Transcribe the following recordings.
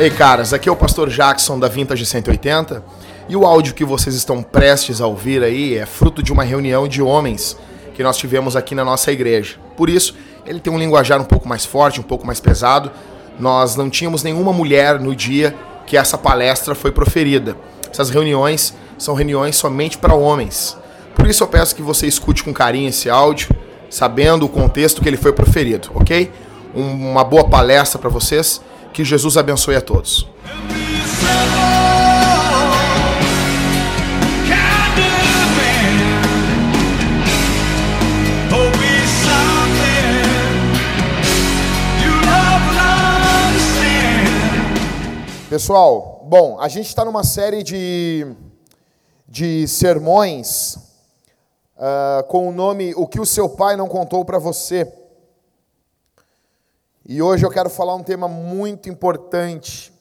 Ei, caras, aqui é o pastor Jackson da Vintage 180 e o áudio que vocês estão prestes a ouvir aí é fruto de uma reunião de homens que nós tivemos aqui na nossa igreja. Por isso, ele tem um linguajar um pouco mais forte, um pouco mais pesado. Nós não tínhamos nenhuma mulher no dia que essa palestra foi proferida. Essas reuniões são reuniões somente para homens. Por isso eu peço que você escute com carinho esse áudio, sabendo o contexto que ele foi proferido, ok? Uma boa palestra para vocês. Que Jesus abençoe a todos. Pessoal, bom, a gente está numa série de, de sermões uh, com o nome O que o seu pai não contou para você. E hoje eu quero falar um tema muito importante.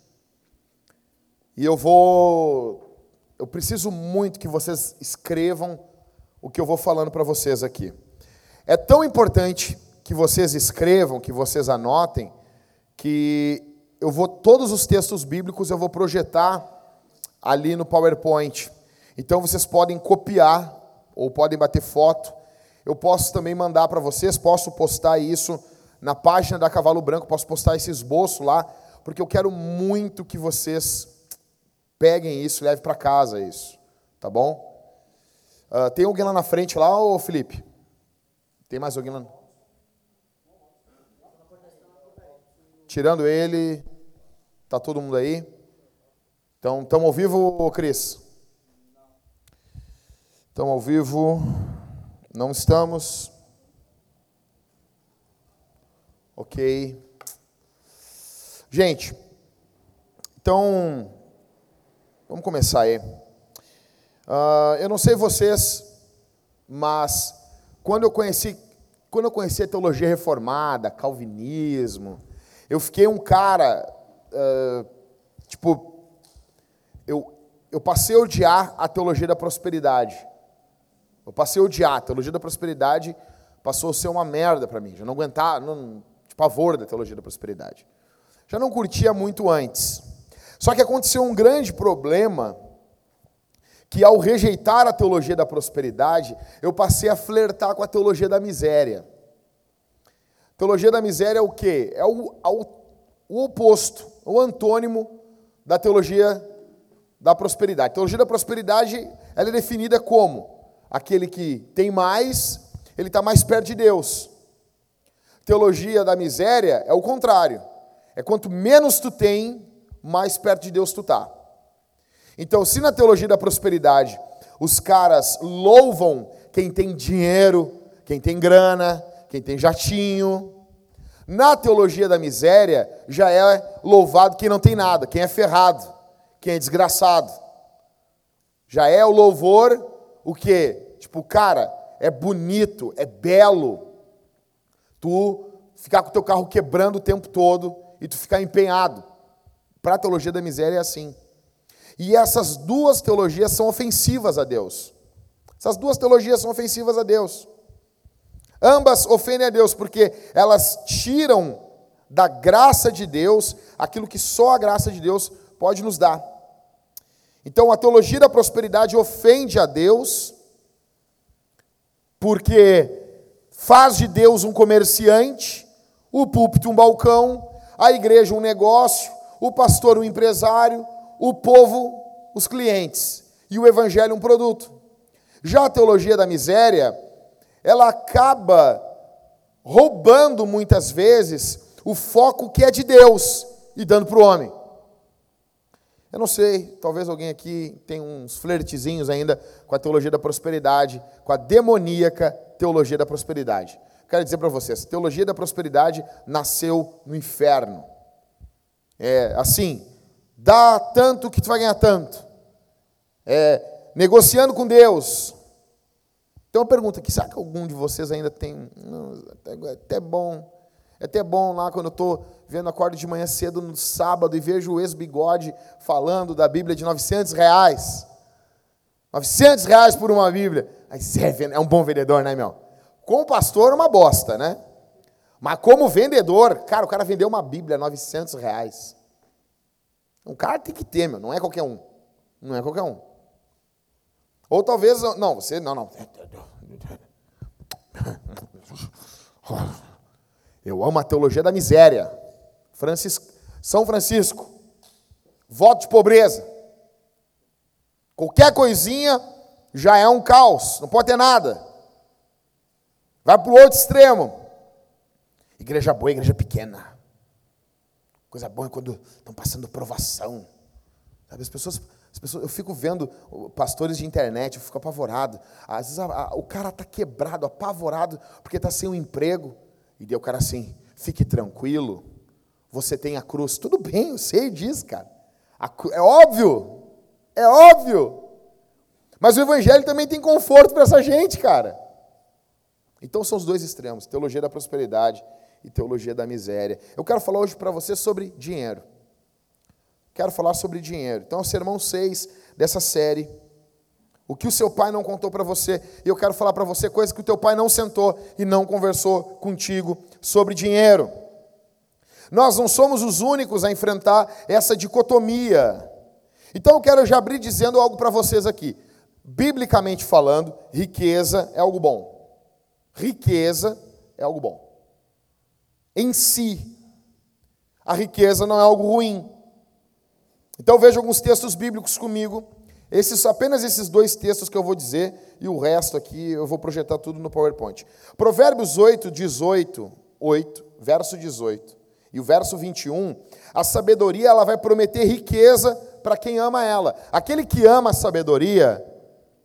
E eu vou. Eu preciso muito que vocês escrevam o que eu vou falando para vocês aqui. É tão importante que vocês escrevam, que vocês anotem, que eu vou todos os textos bíblicos eu vou projetar ali no PowerPoint. Então vocês podem copiar ou podem bater foto. Eu posso também mandar para vocês, posso postar isso na página da Cavalo Branco, posso postar esse esboço lá, porque eu quero muito que vocês peguem isso, levem para casa isso, tá bom? Uh, tem alguém lá na frente lá, ô Felipe? Tem mais alguém lá? Tirando ele, tá todo mundo aí? Então, estamos ao vivo, Cris? Estamos ao vivo? Não estamos? Ok. Gente, então, vamos começar aí. Uh, eu não sei vocês, mas quando eu conheci, quando eu conheci a teologia reformada, calvinismo, eu fiquei um cara, uh, tipo, eu, eu passei a odiar a teologia da prosperidade. Eu passei a odiar. A teologia da prosperidade passou a ser uma merda para mim. Já não aguentava, não, pavor da teologia da prosperidade. Já não curtia muito antes. Só que aconteceu um grande problema que ao rejeitar a teologia da prosperidade, eu passei a flertar com a teologia da miséria. Teologia da miséria é o quê? É o, o oposto, o antônimo da teologia da prosperidade. A teologia da prosperidade ela é definida como aquele que tem mais, ele está mais perto de Deus. Teologia da miséria é o contrário. É quanto menos tu tem, mais perto de Deus tu tá. Então, se na teologia da prosperidade os caras louvam quem tem dinheiro, quem tem grana, quem tem jatinho. Na teologia da miséria, já é louvado quem não tem nada, quem é ferrado, quem é desgraçado. Já é o louvor, o quê? Tipo, cara, é bonito, é belo. Tu ficar com o teu carro quebrando o tempo todo e tu ficar empenhado. Para a teologia da miséria é assim. E essas duas teologias são ofensivas a Deus. Essas duas teologias são ofensivas a Deus. Ambas ofendem a Deus porque elas tiram da graça de Deus aquilo que só a graça de Deus pode nos dar. Então a teologia da prosperidade ofende a Deus porque faz de Deus um comerciante, o púlpito um balcão, a igreja um negócio, o pastor um empresário, o povo os clientes e o evangelho um produto. Já a teologia da miséria ela acaba roubando muitas vezes o foco que é de Deus e dando para o homem. Eu não sei, talvez alguém aqui tenha uns flertezinhos ainda com a teologia da prosperidade, com a demoníaca teologia da prosperidade. Quero dizer para vocês, teologia da prosperidade nasceu no inferno. É assim, dá tanto que tu vai ganhar tanto. É, negociando com Deus, então eu pergunto aqui, será que algum de vocês ainda tem. Não, é até bom. É até bom lá quando eu estou vendo, acordo de manhã cedo no sábado e vejo o ex-bigode falando da Bíblia de 900 reais. 900 reais por uma Bíblia. Aí serve, é um bom vendedor, né, meu? Como pastor, uma bosta, né? Mas como vendedor, cara, o cara vendeu uma Bíblia a 900 reais. Um cara tem que ter, meu, não é qualquer um. Não é qualquer um. Ou talvez, não, você, não, não. Eu amo a teologia da miséria. Francis, São Francisco. Voto de pobreza. Qualquer coisinha já é um caos, não pode ter nada. Vai para o outro extremo. Igreja boa, igreja pequena. Coisa boa é quando estão passando provação. Sabe, as pessoas, as pessoas, eu fico vendo pastores de internet, eu fico apavorado. Às vezes a, a, o cara está quebrado, apavorado, porque está sem um emprego. E deu o cara assim, fique tranquilo, você tem a cruz. Tudo bem, eu sei disso, cara. A, é óbvio, é óbvio. Mas o evangelho também tem conforto para essa gente, cara. Então são os dois extremos, teologia da prosperidade e teologia da miséria. Eu quero falar hoje para você sobre dinheiro. Quero falar sobre dinheiro. Então, é o sermão 6 dessa série. O que o seu pai não contou para você. E eu quero falar para você coisas que o teu pai não sentou e não conversou contigo sobre dinheiro. Nós não somos os únicos a enfrentar essa dicotomia. Então eu quero já abrir dizendo algo para vocês aqui. Biblicamente falando, riqueza é algo bom. Riqueza é algo bom. Em si, a riqueza não é algo ruim. Então veja alguns textos bíblicos comigo. Esses, apenas esses dois textos que eu vou dizer, e o resto aqui eu vou projetar tudo no PowerPoint. Provérbios 8, 18, 8, verso 18 e o verso 21, a sabedoria ela vai prometer riqueza para quem ama ela. Aquele que ama a sabedoria,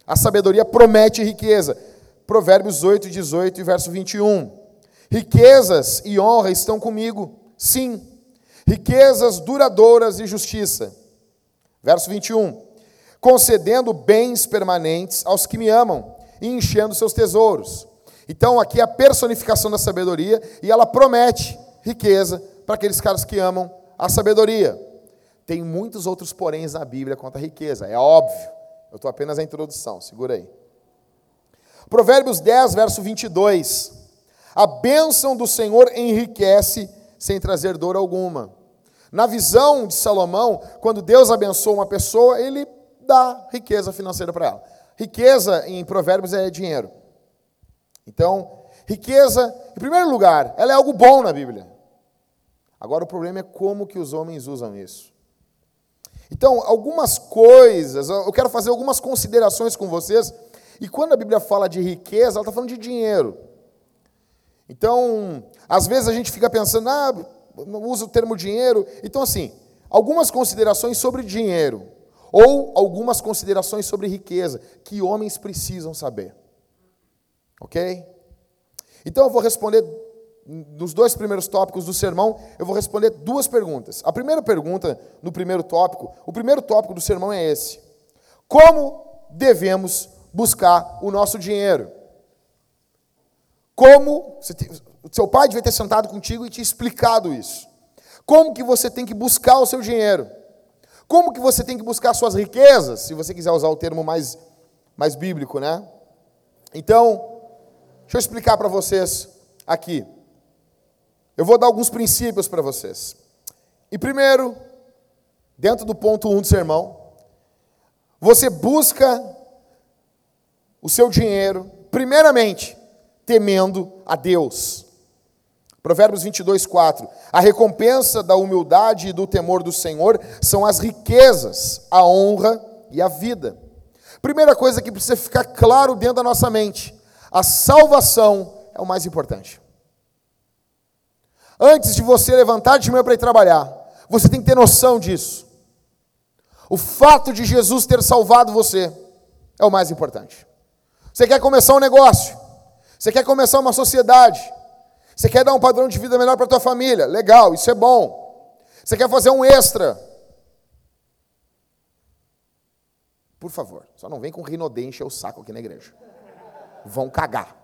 a sabedoria promete riqueza. Provérbios 8, 18 e verso 21. Riquezas e honra estão comigo, sim. Riquezas duradouras e justiça. Verso 21. Concedendo bens permanentes aos que me amam e enchendo seus tesouros. Então, aqui é a personificação da sabedoria e ela promete riqueza para aqueles caras que amam a sabedoria. Tem muitos outros poréns na Bíblia quanto à riqueza, é óbvio. Eu estou apenas na introdução, segura aí. Provérbios 10, verso 22. A bênção do Senhor enriquece sem trazer dor alguma. Na visão de Salomão, quando Deus abençoa uma pessoa, ele dá riqueza financeira para ela. Riqueza em Provérbios é dinheiro. Então, riqueza, em primeiro lugar, ela é algo bom na Bíblia. Agora o problema é como que os homens usam isso. Então, algumas coisas, eu quero fazer algumas considerações com vocês, e quando a Bíblia fala de riqueza, ela está falando de dinheiro. Então, às vezes a gente fica pensando, ah, não usa o termo dinheiro. Então, assim, algumas considerações sobre dinheiro, ou algumas considerações sobre riqueza, que homens precisam saber. Ok? Então, eu vou responder nos dois primeiros tópicos do sermão, eu vou responder duas perguntas. A primeira pergunta, no primeiro tópico, o primeiro tópico do sermão é esse: Como devemos buscar o nosso dinheiro? Como seu pai devia ter sentado contigo e te explicado isso? Como que você tem que buscar o seu dinheiro? Como que você tem que buscar suas riquezas, se você quiser usar o termo mais, mais bíblico, né? Então, deixa eu explicar para vocês aqui. Eu vou dar alguns princípios para vocês. E primeiro, dentro do ponto 1 um do sermão, você busca o seu dinheiro, primeiramente, temendo a Deus. Provérbios 22, 4. A recompensa da humildade e do temor do Senhor são as riquezas, a honra e a vida. Primeira coisa que precisa ficar claro dentro da nossa mente: a salvação é o mais importante. Antes de você levantar de manhã para ir trabalhar, você tem que ter noção disso. O fato de Jesus ter salvado você é o mais importante. Você quer começar um negócio, você quer começar uma sociedade, você quer dar um padrão de vida melhor para tua família, legal, isso é bom. Você quer fazer um extra. Por favor, só não vem com rinodê encher o saco aqui na igreja. Vão cagar.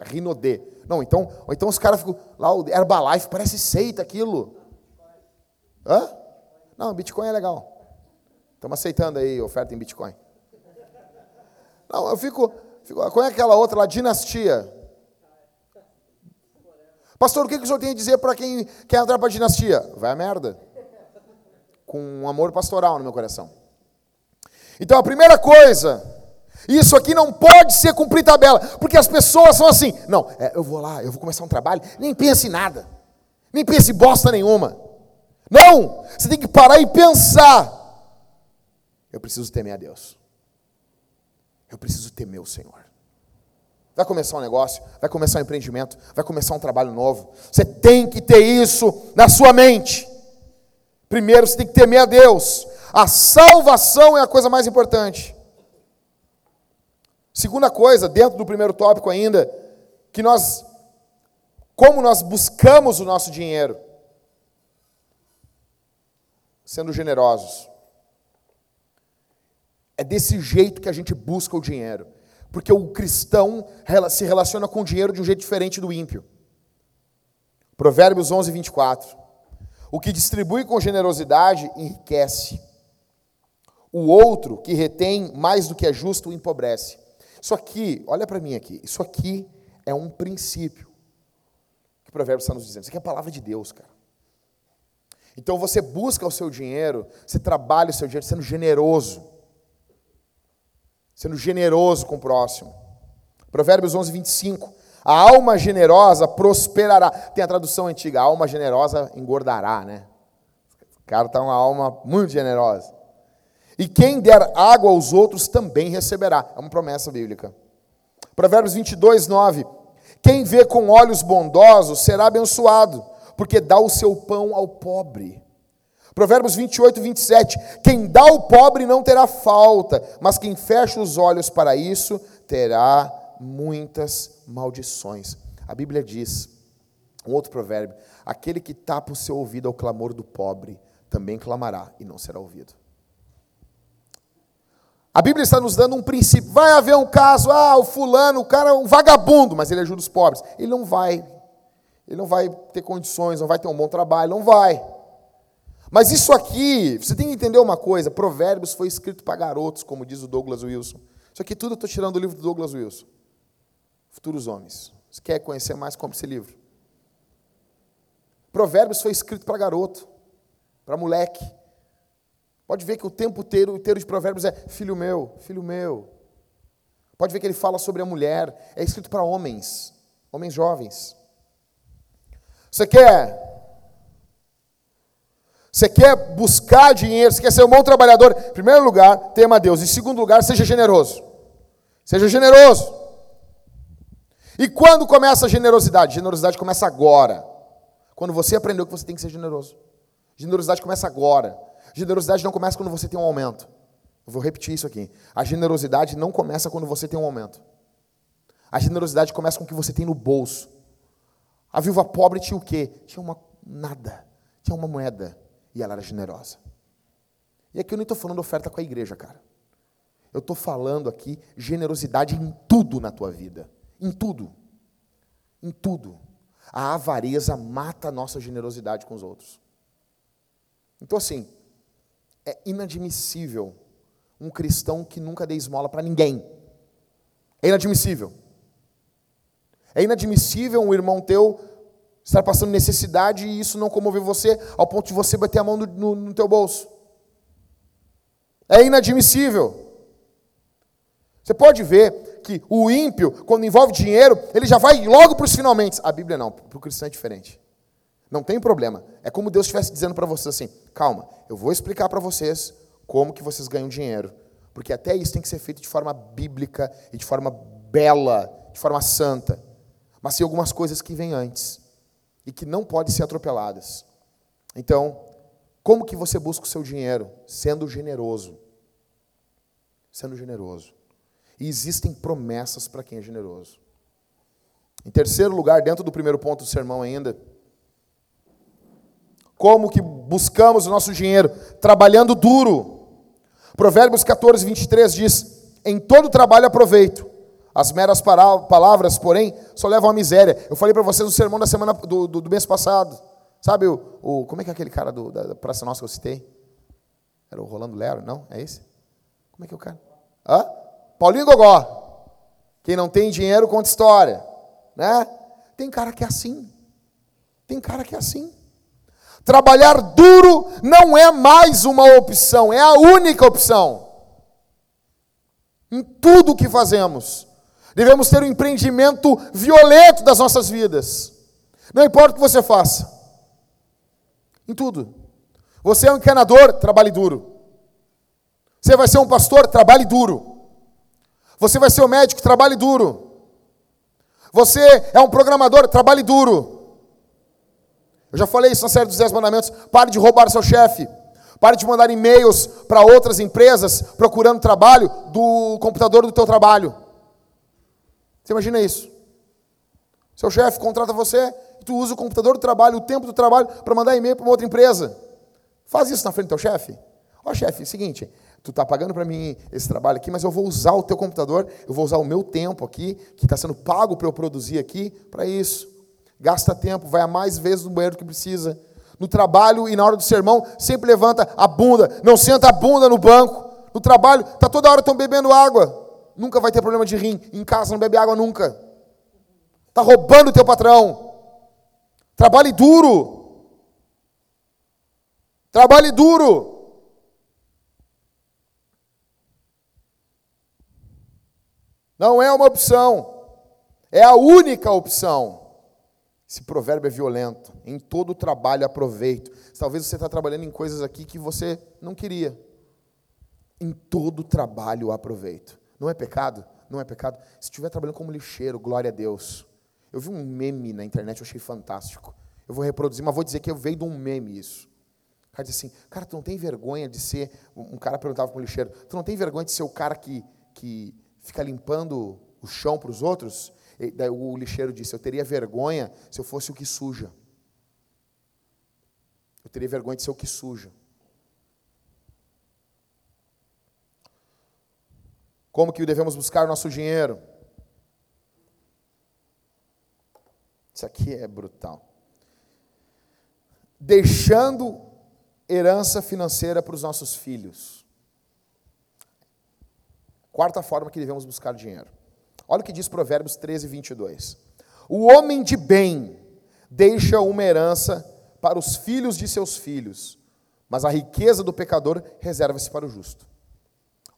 Rinodê. Não, então, ou então os caras ficam lá, o Herbalife, parece seita aquilo. Hã? Não, Bitcoin é legal. Estamos aceitando aí oferta em Bitcoin. Não, eu fico, fico. Qual é aquela outra lá? Dinastia. Pastor, o que, que o senhor tem a dizer para quem quer entrar para a dinastia? Vai a merda. com um amor pastoral no meu coração. Então a primeira coisa, isso aqui não pode ser cumprir tabela, porque as pessoas são assim: não, é, eu vou lá, eu vou começar um trabalho, nem pense em nada, nem pense em bosta nenhuma. Não, você tem que parar e pensar. Eu preciso temer a Deus. Eu preciso temer o Senhor. Vai começar um negócio, vai começar um empreendimento, vai começar um trabalho novo. Você tem que ter isso na sua mente. Primeiro você tem que temer a Deus. A salvação é a coisa mais importante. Segunda coisa, dentro do primeiro tópico ainda, que nós como nós buscamos o nosso dinheiro? Sendo generosos. É desse jeito que a gente busca o dinheiro. Porque o cristão se relaciona com o dinheiro de um jeito diferente do ímpio. Provérbios 11, 24. O que distribui com generosidade enriquece. O outro que retém mais do que é justo empobrece. Isso aqui, olha para mim aqui, isso aqui é um princípio que o provérbio está nos dizendo. Isso aqui é a palavra de Deus, cara. Então você busca o seu dinheiro, você trabalha o seu dinheiro sendo generoso sendo generoso com o próximo. Provérbios 11, 25. A alma generosa prosperará. Tem a tradução antiga, a alma generosa engordará, né? O cara está uma alma muito generosa. E quem der água aos outros também receberá. É uma promessa bíblica. Provérbios 22, 9. Quem vê com olhos bondosos será abençoado, porque dá o seu pão ao pobre. Provérbios 28, 27. Quem dá ao pobre não terá falta, mas quem fecha os olhos para isso terá muitas maldições. A Bíblia diz, um outro provérbio: aquele que tapa o seu ouvido ao clamor do pobre também clamará e não será ouvido. A Bíblia está nos dando um princípio. Vai haver um caso, ah, o fulano, o cara é um vagabundo, mas ele ajuda os pobres. Ele não vai. Ele não vai ter condições, não vai ter um bom trabalho, não vai. Mas isso aqui, você tem que entender uma coisa: Provérbios foi escrito para garotos, como diz o Douglas Wilson. Isso aqui tudo eu estou tirando do livro do Douglas Wilson. Futuros Homens. Você quer conhecer mais? Compre esse livro. Provérbios foi escrito para garoto, para moleque. Pode ver que o tempo inteiro, inteiro de Provérbios é filho meu, filho meu. Pode ver que ele fala sobre a mulher. É escrito para homens, homens jovens. Você quer você quer buscar dinheiro, você quer ser um bom trabalhador, em primeiro lugar, tema a Deus. Em segundo lugar, seja generoso. Seja generoso. E quando começa a generosidade? Generosidade começa agora. Quando você aprendeu que você tem que ser generoso. Generosidade começa agora. Generosidade não começa quando você tem um aumento. Eu vou repetir isso aqui. A generosidade não começa quando você tem um aumento. A generosidade começa com o que você tem no bolso. A viúva pobre tinha o quê? Tinha uma nada. Tinha uma moeda. E ela era generosa. E aqui eu nem estou falando oferta com a igreja, cara. Eu estou falando aqui generosidade em tudo na tua vida. Em tudo. Em tudo. A avareza mata a nossa generosidade com os outros. Então, assim, é inadmissível um cristão que nunca dê esmola para ninguém. É inadmissível. É inadmissível um irmão teu estar passando necessidade e isso não comover você ao ponto de você bater a mão no, no, no teu bolso. É inadmissível. Você pode ver que o ímpio, quando envolve dinheiro, ele já vai logo para os finalmente. A Bíblia não, para o cristão é diferente. Não tem problema. É como Deus estivesse dizendo para vocês assim: calma, eu vou explicar para vocês como que vocês ganham dinheiro. Porque até isso tem que ser feito de forma bíblica e de forma bela, de forma santa. Mas tem algumas coisas que vêm antes e que não podem ser atropeladas. Então, como que você busca o seu dinheiro? Sendo generoso. Sendo generoso. E existem promessas para quem é generoso. Em terceiro lugar, dentro do primeiro ponto do sermão ainda, como que buscamos o nosso dinheiro? Trabalhando duro. Provérbios 14, 23 diz: Em todo trabalho aproveito, as meras palavras, porém, só levam à miséria. Eu falei para vocês no sermão da semana do, do, do mês passado. Sabe o, o, Como é que é aquele cara do, da, da Praça Nossa que eu citei? Era o Rolando Lero, não? É esse? Como é que é o cara? Hã? Paulinho Gogó. Quem não tem dinheiro conta história. Né? Tem cara que é assim. Tem cara que é assim. Trabalhar duro não é mais uma opção, é a única opção. Em tudo o que fazemos, devemos ter um empreendimento violento das nossas vidas. Não importa o que você faça, em tudo. Você é um encanador, trabalhe duro. Você vai ser um pastor, trabalhe duro. Você vai ser um médico, trabalhe duro. Você é um programador, trabalhe duro. Eu já falei isso na série dos 10 mandamentos. Pare de roubar seu chefe. Pare de mandar e-mails para outras empresas procurando trabalho do computador do teu trabalho. Você imagina isso? Seu chefe contrata você e tu usa o computador do trabalho, o tempo do trabalho, para mandar e-mail para uma outra empresa. Faz isso na frente do teu chefe. Ó, chefe, é o seguinte, tu está pagando para mim esse trabalho aqui, mas eu vou usar o teu computador, eu vou usar o meu tempo aqui, que está sendo pago para eu produzir aqui, para isso gasta tempo, vai a mais vezes no banheiro do que precisa. No trabalho e na hora do sermão, sempre levanta a bunda, não senta a bunda no banco. No trabalho, está toda hora estão bebendo água. Nunca vai ter problema de rim. Em casa não bebe água nunca. Está roubando o teu patrão. Trabalhe duro. Trabalhe duro. Não é uma opção. É a única opção. Esse provérbio é violento. Em todo trabalho aproveito. Talvez você está trabalhando em coisas aqui que você não queria. Em todo trabalho aproveito. Não é pecado? Não é pecado. Se estiver trabalhando como lixeiro, glória a Deus. Eu vi um meme na internet, eu achei fantástico. Eu vou reproduzir, mas vou dizer que eu veio de um meme isso. O cara disse assim, cara, tu não tem vergonha de ser. Um cara perguntava para o lixeiro, tu não tem vergonha de ser o cara que, que fica limpando o chão para os outros? O lixeiro disse: Eu teria vergonha se eu fosse o que suja. Eu teria vergonha de ser o que suja. Como que devemos buscar nosso dinheiro? Isso aqui é brutal. Deixando herança financeira para os nossos filhos. Quarta forma que devemos buscar dinheiro. Olha o que diz Provérbios 13, 22. O homem de bem deixa uma herança para os filhos de seus filhos, mas a riqueza do pecador reserva-se para o justo.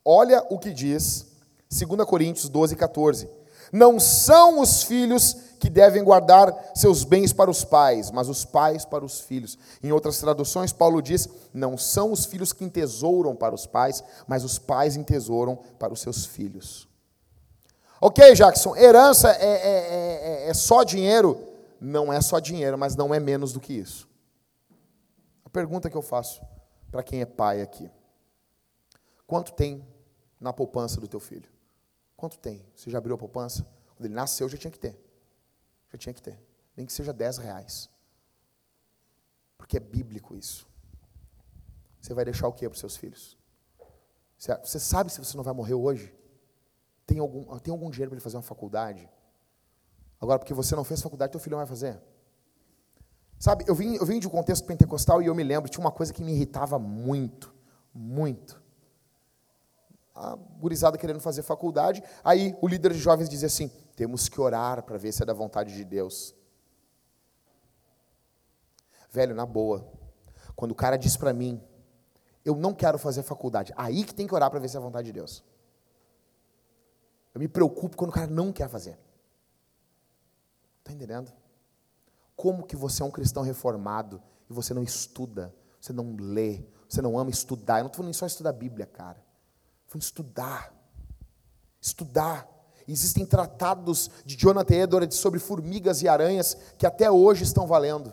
Olha o que diz 2 Coríntios 12, 14. Não são os filhos que devem guardar seus bens para os pais, mas os pais para os filhos. Em outras traduções, Paulo diz: não são os filhos que entesouram para os pais, mas os pais entesouram para os seus filhos. Ok, Jackson, herança é, é, é, é, só dinheiro? Não é só dinheiro, mas não é menos do que isso. A pergunta que eu faço para quem é pai aqui: quanto tem na poupança do teu filho? Quanto tem? Você já abriu a poupança? Quando ele nasceu, já tinha que ter. Já tinha que ter. Nem que seja 10 reais. Porque é bíblico isso. Você vai deixar o que para os seus filhos? Você sabe se você não vai morrer hoje? Tem algum, tem algum dinheiro para ele fazer uma faculdade? Agora, porque você não fez faculdade, teu filho não vai fazer. Sabe, eu vim, eu vim de um contexto pentecostal e eu me lembro, tinha uma coisa que me irritava muito, muito. A gurizada querendo fazer faculdade, aí o líder de jovens dizia assim: temos que orar para ver se é da vontade de Deus. Velho, na boa, quando o cara diz para mim, eu não quero fazer faculdade, aí que tem que orar para ver se é a vontade de Deus. Eu me preocupo quando o cara não quer fazer. Está entendendo? Como que você é um cristão reformado e você não estuda, você não lê, você não ama estudar? Eu não estou falando só estudar a Bíblia, cara. Estou falando estudar. Estudar. Existem tratados de Jonathan Edwards sobre formigas e aranhas que até hoje estão valendo.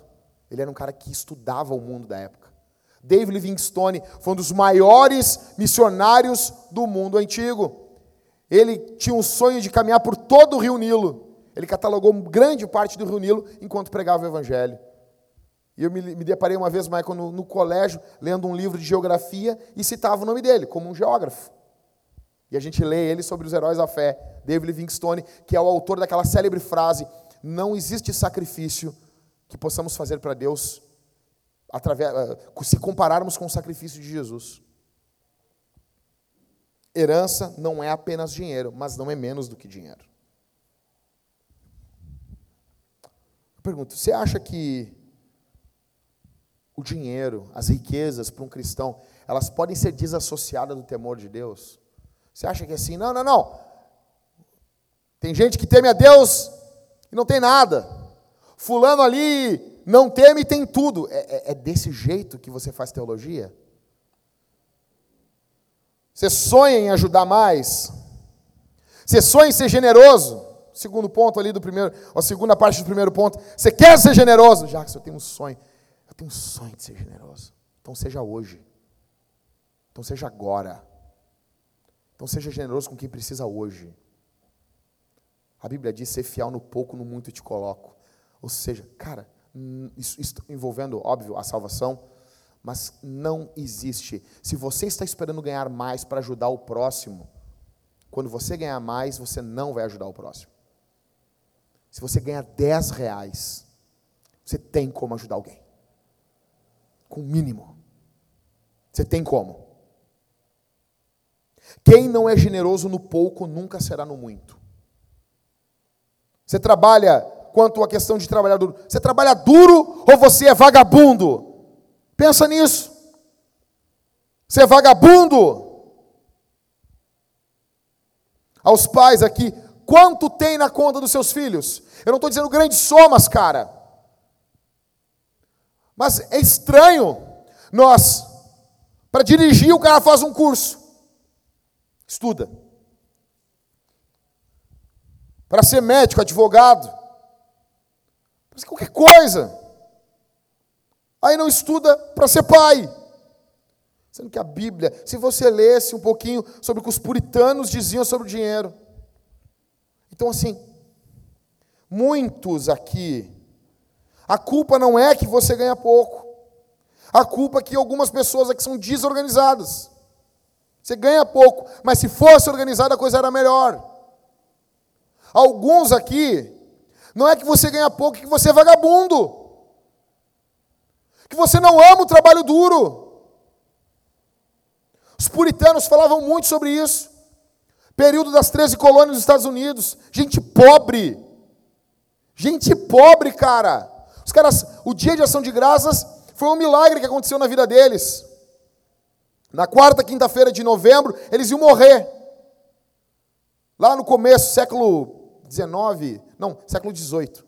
Ele era um cara que estudava o mundo da época. David Livingstone foi um dos maiores missionários do mundo antigo. Ele tinha um sonho de caminhar por todo o rio Nilo. Ele catalogou grande parte do rio Nilo enquanto pregava o evangelho. E eu me, me deparei uma vez, Michael, no, no colégio, lendo um livro de geografia e citava o nome dele como um geógrafo. E a gente lê ele sobre os heróis da fé, David Livingstone, que é o autor daquela célebre frase: Não existe sacrifício que possamos fazer para Deus através, eh, se compararmos com o sacrifício de Jesus. Herança não é apenas dinheiro, mas não é menos do que dinheiro. Eu pergunto, você acha que o dinheiro, as riquezas para um cristão, elas podem ser desassociadas do temor de Deus? Você acha que é assim? Não, não, não. Tem gente que teme a Deus e não tem nada. Fulano ali não teme e tem tudo. É, é, é desse jeito que você faz teologia? Você sonha em ajudar mais? Você sonha em ser generoso? Segundo ponto ali do primeiro, a segunda parte do primeiro ponto. Você quer ser generoso? Já que eu tenho um sonho. Eu tenho um sonho de ser generoso. Então seja hoje. Então seja agora. Então seja generoso com quem precisa hoje. A Bíblia diz: ser fiel no pouco, no muito te coloco. Ou seja, cara, isso, isso envolvendo, óbvio, a salvação, mas não existe. Se você está esperando ganhar mais para ajudar o próximo, quando você ganhar mais, você não vai ajudar o próximo. Se você ganhar 10 reais, você tem como ajudar alguém. Com o mínimo. Você tem como. Quem não é generoso no pouco nunca será no muito. Você trabalha quanto à questão de trabalhar duro. Você trabalha duro ou você é vagabundo? Pensa nisso. Você é vagabundo. Aos pais aqui, quanto tem na conta dos seus filhos? Eu não estou dizendo grandes somas, cara. Mas é estranho nós, para dirigir, o cara faz um curso, estuda para ser médico, advogado, para qualquer coisa. Aí não estuda para ser pai. Sendo que a Bíblia, se você lesse um pouquinho sobre o que os puritanos diziam sobre o dinheiro. Então, assim, muitos aqui, a culpa não é que você ganha pouco. A culpa é que algumas pessoas aqui são desorganizadas. Você ganha pouco, mas se fosse organizada a coisa era melhor. Alguns aqui, não é que você ganha pouco, é que você é vagabundo. Que você não ama o trabalho duro. Os puritanos falavam muito sobre isso. Período das 13 colônias dos Estados Unidos. Gente pobre. Gente pobre, cara. Os caras, o dia de ação de graças foi um milagre que aconteceu na vida deles. Na quarta, quinta-feira de novembro, eles iam morrer. Lá no começo, século 19, não, século 18.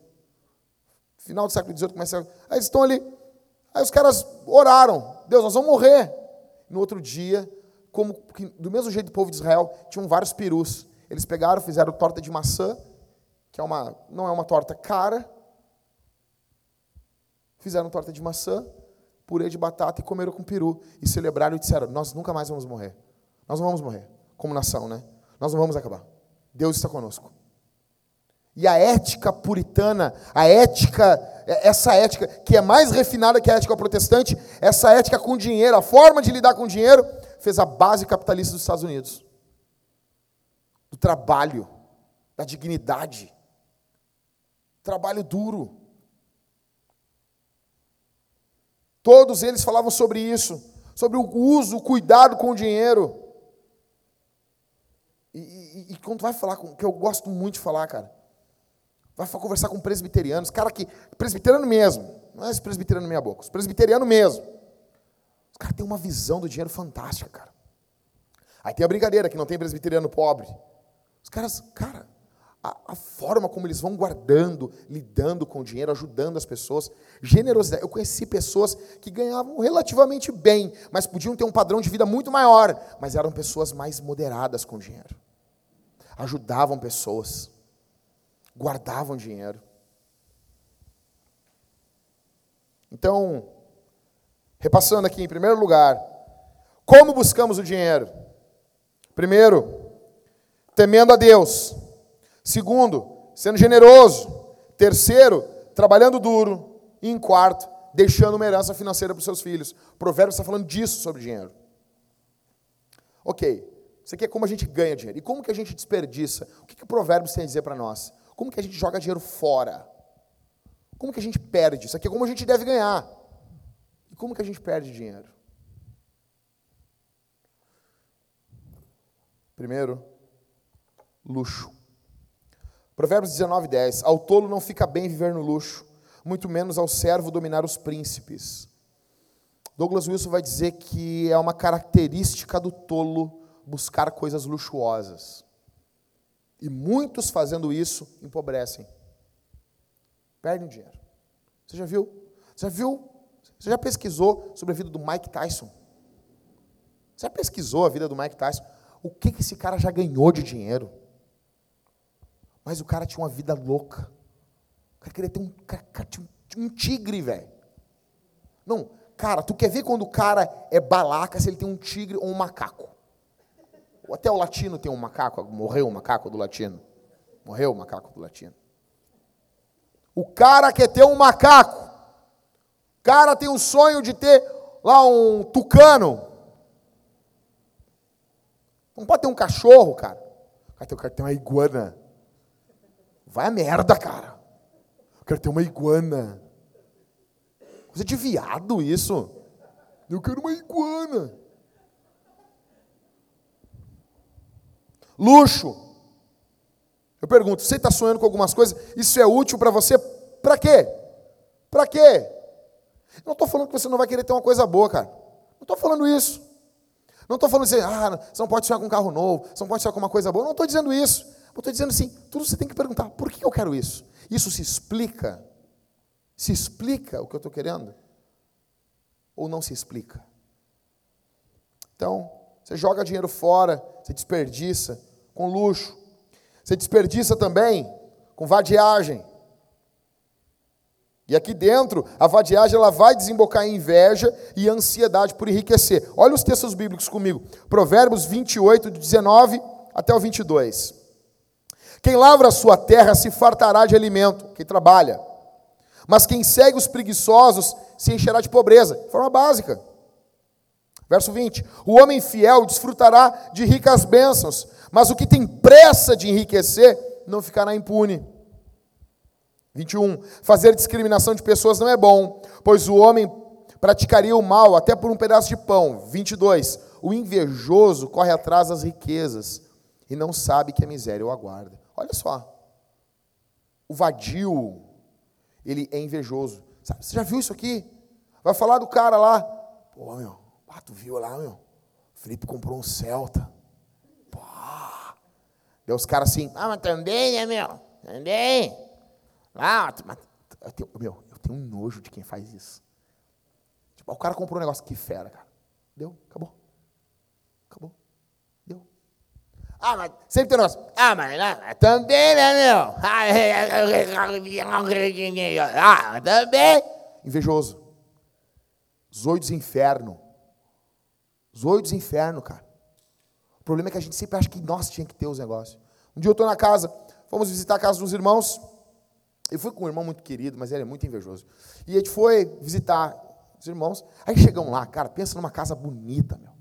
Final do século 18 começa. Aí eles estão ali. Aí os caras oraram: Deus, nós vamos morrer. No outro dia, como do mesmo jeito do povo de Israel, tinham vários perus. Eles pegaram, fizeram torta de maçã, que é uma, não é uma torta cara. Fizeram torta de maçã, purê de batata e comeram com peru. E celebraram e disseram: Nós nunca mais vamos morrer. Nós não vamos morrer, como nação, né? Nós não vamos acabar. Deus está conosco. E a ética puritana, a ética, essa ética que é mais refinada que a ética protestante, essa ética com dinheiro, a forma de lidar com dinheiro, fez a base capitalista dos Estados Unidos. Do trabalho, da dignidade. Trabalho duro. Todos eles falavam sobre isso, sobre o uso, o cuidado com o dinheiro. E, e, e quando vai falar, com, que eu gosto muito de falar, cara, Vai conversar com presbiterianos, cara que. Presbiteriano mesmo. Não é esse presbiteriano meia boca. Os presbiteriano mesmo. Os caras têm uma visão do dinheiro fantástica, cara. Aí tem a brincadeira que não tem presbiteriano pobre. Os caras, cara, a, a, forma como eles vão guardando, lidando com o dinheiro, ajudando as pessoas, generosidade. Eu conheci pessoas que ganhavam relativamente bem, mas podiam ter um padrão de vida muito maior, mas eram pessoas mais moderadas com o dinheiro. Ajudavam pessoas guardavam dinheiro. Então, repassando aqui, em primeiro lugar, como buscamos o dinheiro? Primeiro, temendo a Deus. Segundo, sendo generoso. Terceiro, trabalhando duro. E em quarto, deixando uma herança financeira para os seus filhos. O provérbio está falando disso sobre dinheiro. Ok, isso aqui é como a gente ganha dinheiro. E como que a gente desperdiça? O que, que o provérbio tem a dizer para nós? Como que a gente joga dinheiro fora? Como que a gente perde? Isso aqui é como a gente deve ganhar. E como que a gente perde dinheiro? Primeiro, luxo. Provérbios 19, 10. Ao tolo não fica bem viver no luxo, muito menos ao servo dominar os príncipes. Douglas Wilson vai dizer que é uma característica do tolo buscar coisas luxuosas. E muitos fazendo isso empobrecem. Perdem dinheiro. Você já viu? Você já viu? Você já pesquisou sobre a vida do Mike Tyson? Você já pesquisou a vida do Mike Tyson? O que, esse cara já ganhou de dinheiro? Mas o cara tinha uma vida louca. O cara queria ter um, tinha um tigre, velho. Não, cara, tu quer ver quando o cara é balaca, se ele tem um tigre ou um macaco? Até o latino tem um macaco, morreu um macaco do latino. Morreu o macaco do latino. O cara quer ter um macaco. O cara tem um sonho de ter lá um tucano. Não pode ter um cachorro, cara. O cara tem uma iguana. Vai a merda, cara. Eu quero ter uma iguana. Coisa de viado isso. Eu quero uma iguana. Luxo. Eu pergunto, você está sonhando com algumas coisas? Isso é útil para você? Para quê? Para quê? Não estou falando que você não vai querer ter uma coisa boa, cara. Não estou falando isso. Não estou falando assim, ah, você não pode sonhar com um carro novo, você não pode sonhar com uma coisa boa. Não estou dizendo isso. Estou dizendo assim, tudo você tem que perguntar, por que eu quero isso? Isso se explica? Se explica o que eu estou querendo? Ou não se explica? Então, você joga dinheiro fora, você desperdiça com luxo. Você desperdiça também com vadiagem. E aqui dentro, a vadiagem ela vai desembocar em inveja e ansiedade por enriquecer. Olha os textos bíblicos comigo. Provérbios 28, 19 até o 22. Quem lavra a sua terra se fartará de alimento, quem trabalha. Mas quem segue os preguiçosos se encherá de pobreza. De forma básica. Verso 20: O homem fiel desfrutará de ricas bênçãos, mas o que tem pressa de enriquecer não ficará impune. 21. Fazer discriminação de pessoas não é bom, pois o homem praticaria o mal até por um pedaço de pão. 22. O invejoso corre atrás das riquezas e não sabe que a miséria o aguarda. Olha só. O vadio, ele é invejoso. Você já viu isso aqui? Vai falar do cara lá. Pô, meu, ah, tu viu lá, meu? Felipe comprou um Celta. Pô. Deu os caras assim, ah, mas também, né, meu? Também. Ah, mas, eu tenho, meu, eu tenho um nojo de quem faz isso. Tipo, o cara comprou um negócio que fera, cara. Deu, acabou. Ah, mas sempre tem negócio. Ah, mas né, também, né, meu? Ah, também. Invejoso. Zoio dos Zoio dos inferno, cara. O problema é que a gente sempre acha que nós tinha que ter os negócios. Um dia eu estou na casa, fomos visitar a casa dos irmãos. Eu fui com um irmão muito querido, mas ele é muito invejoso. E a gente foi visitar os irmãos. Aí chegamos lá, cara, pensa numa casa bonita, meu.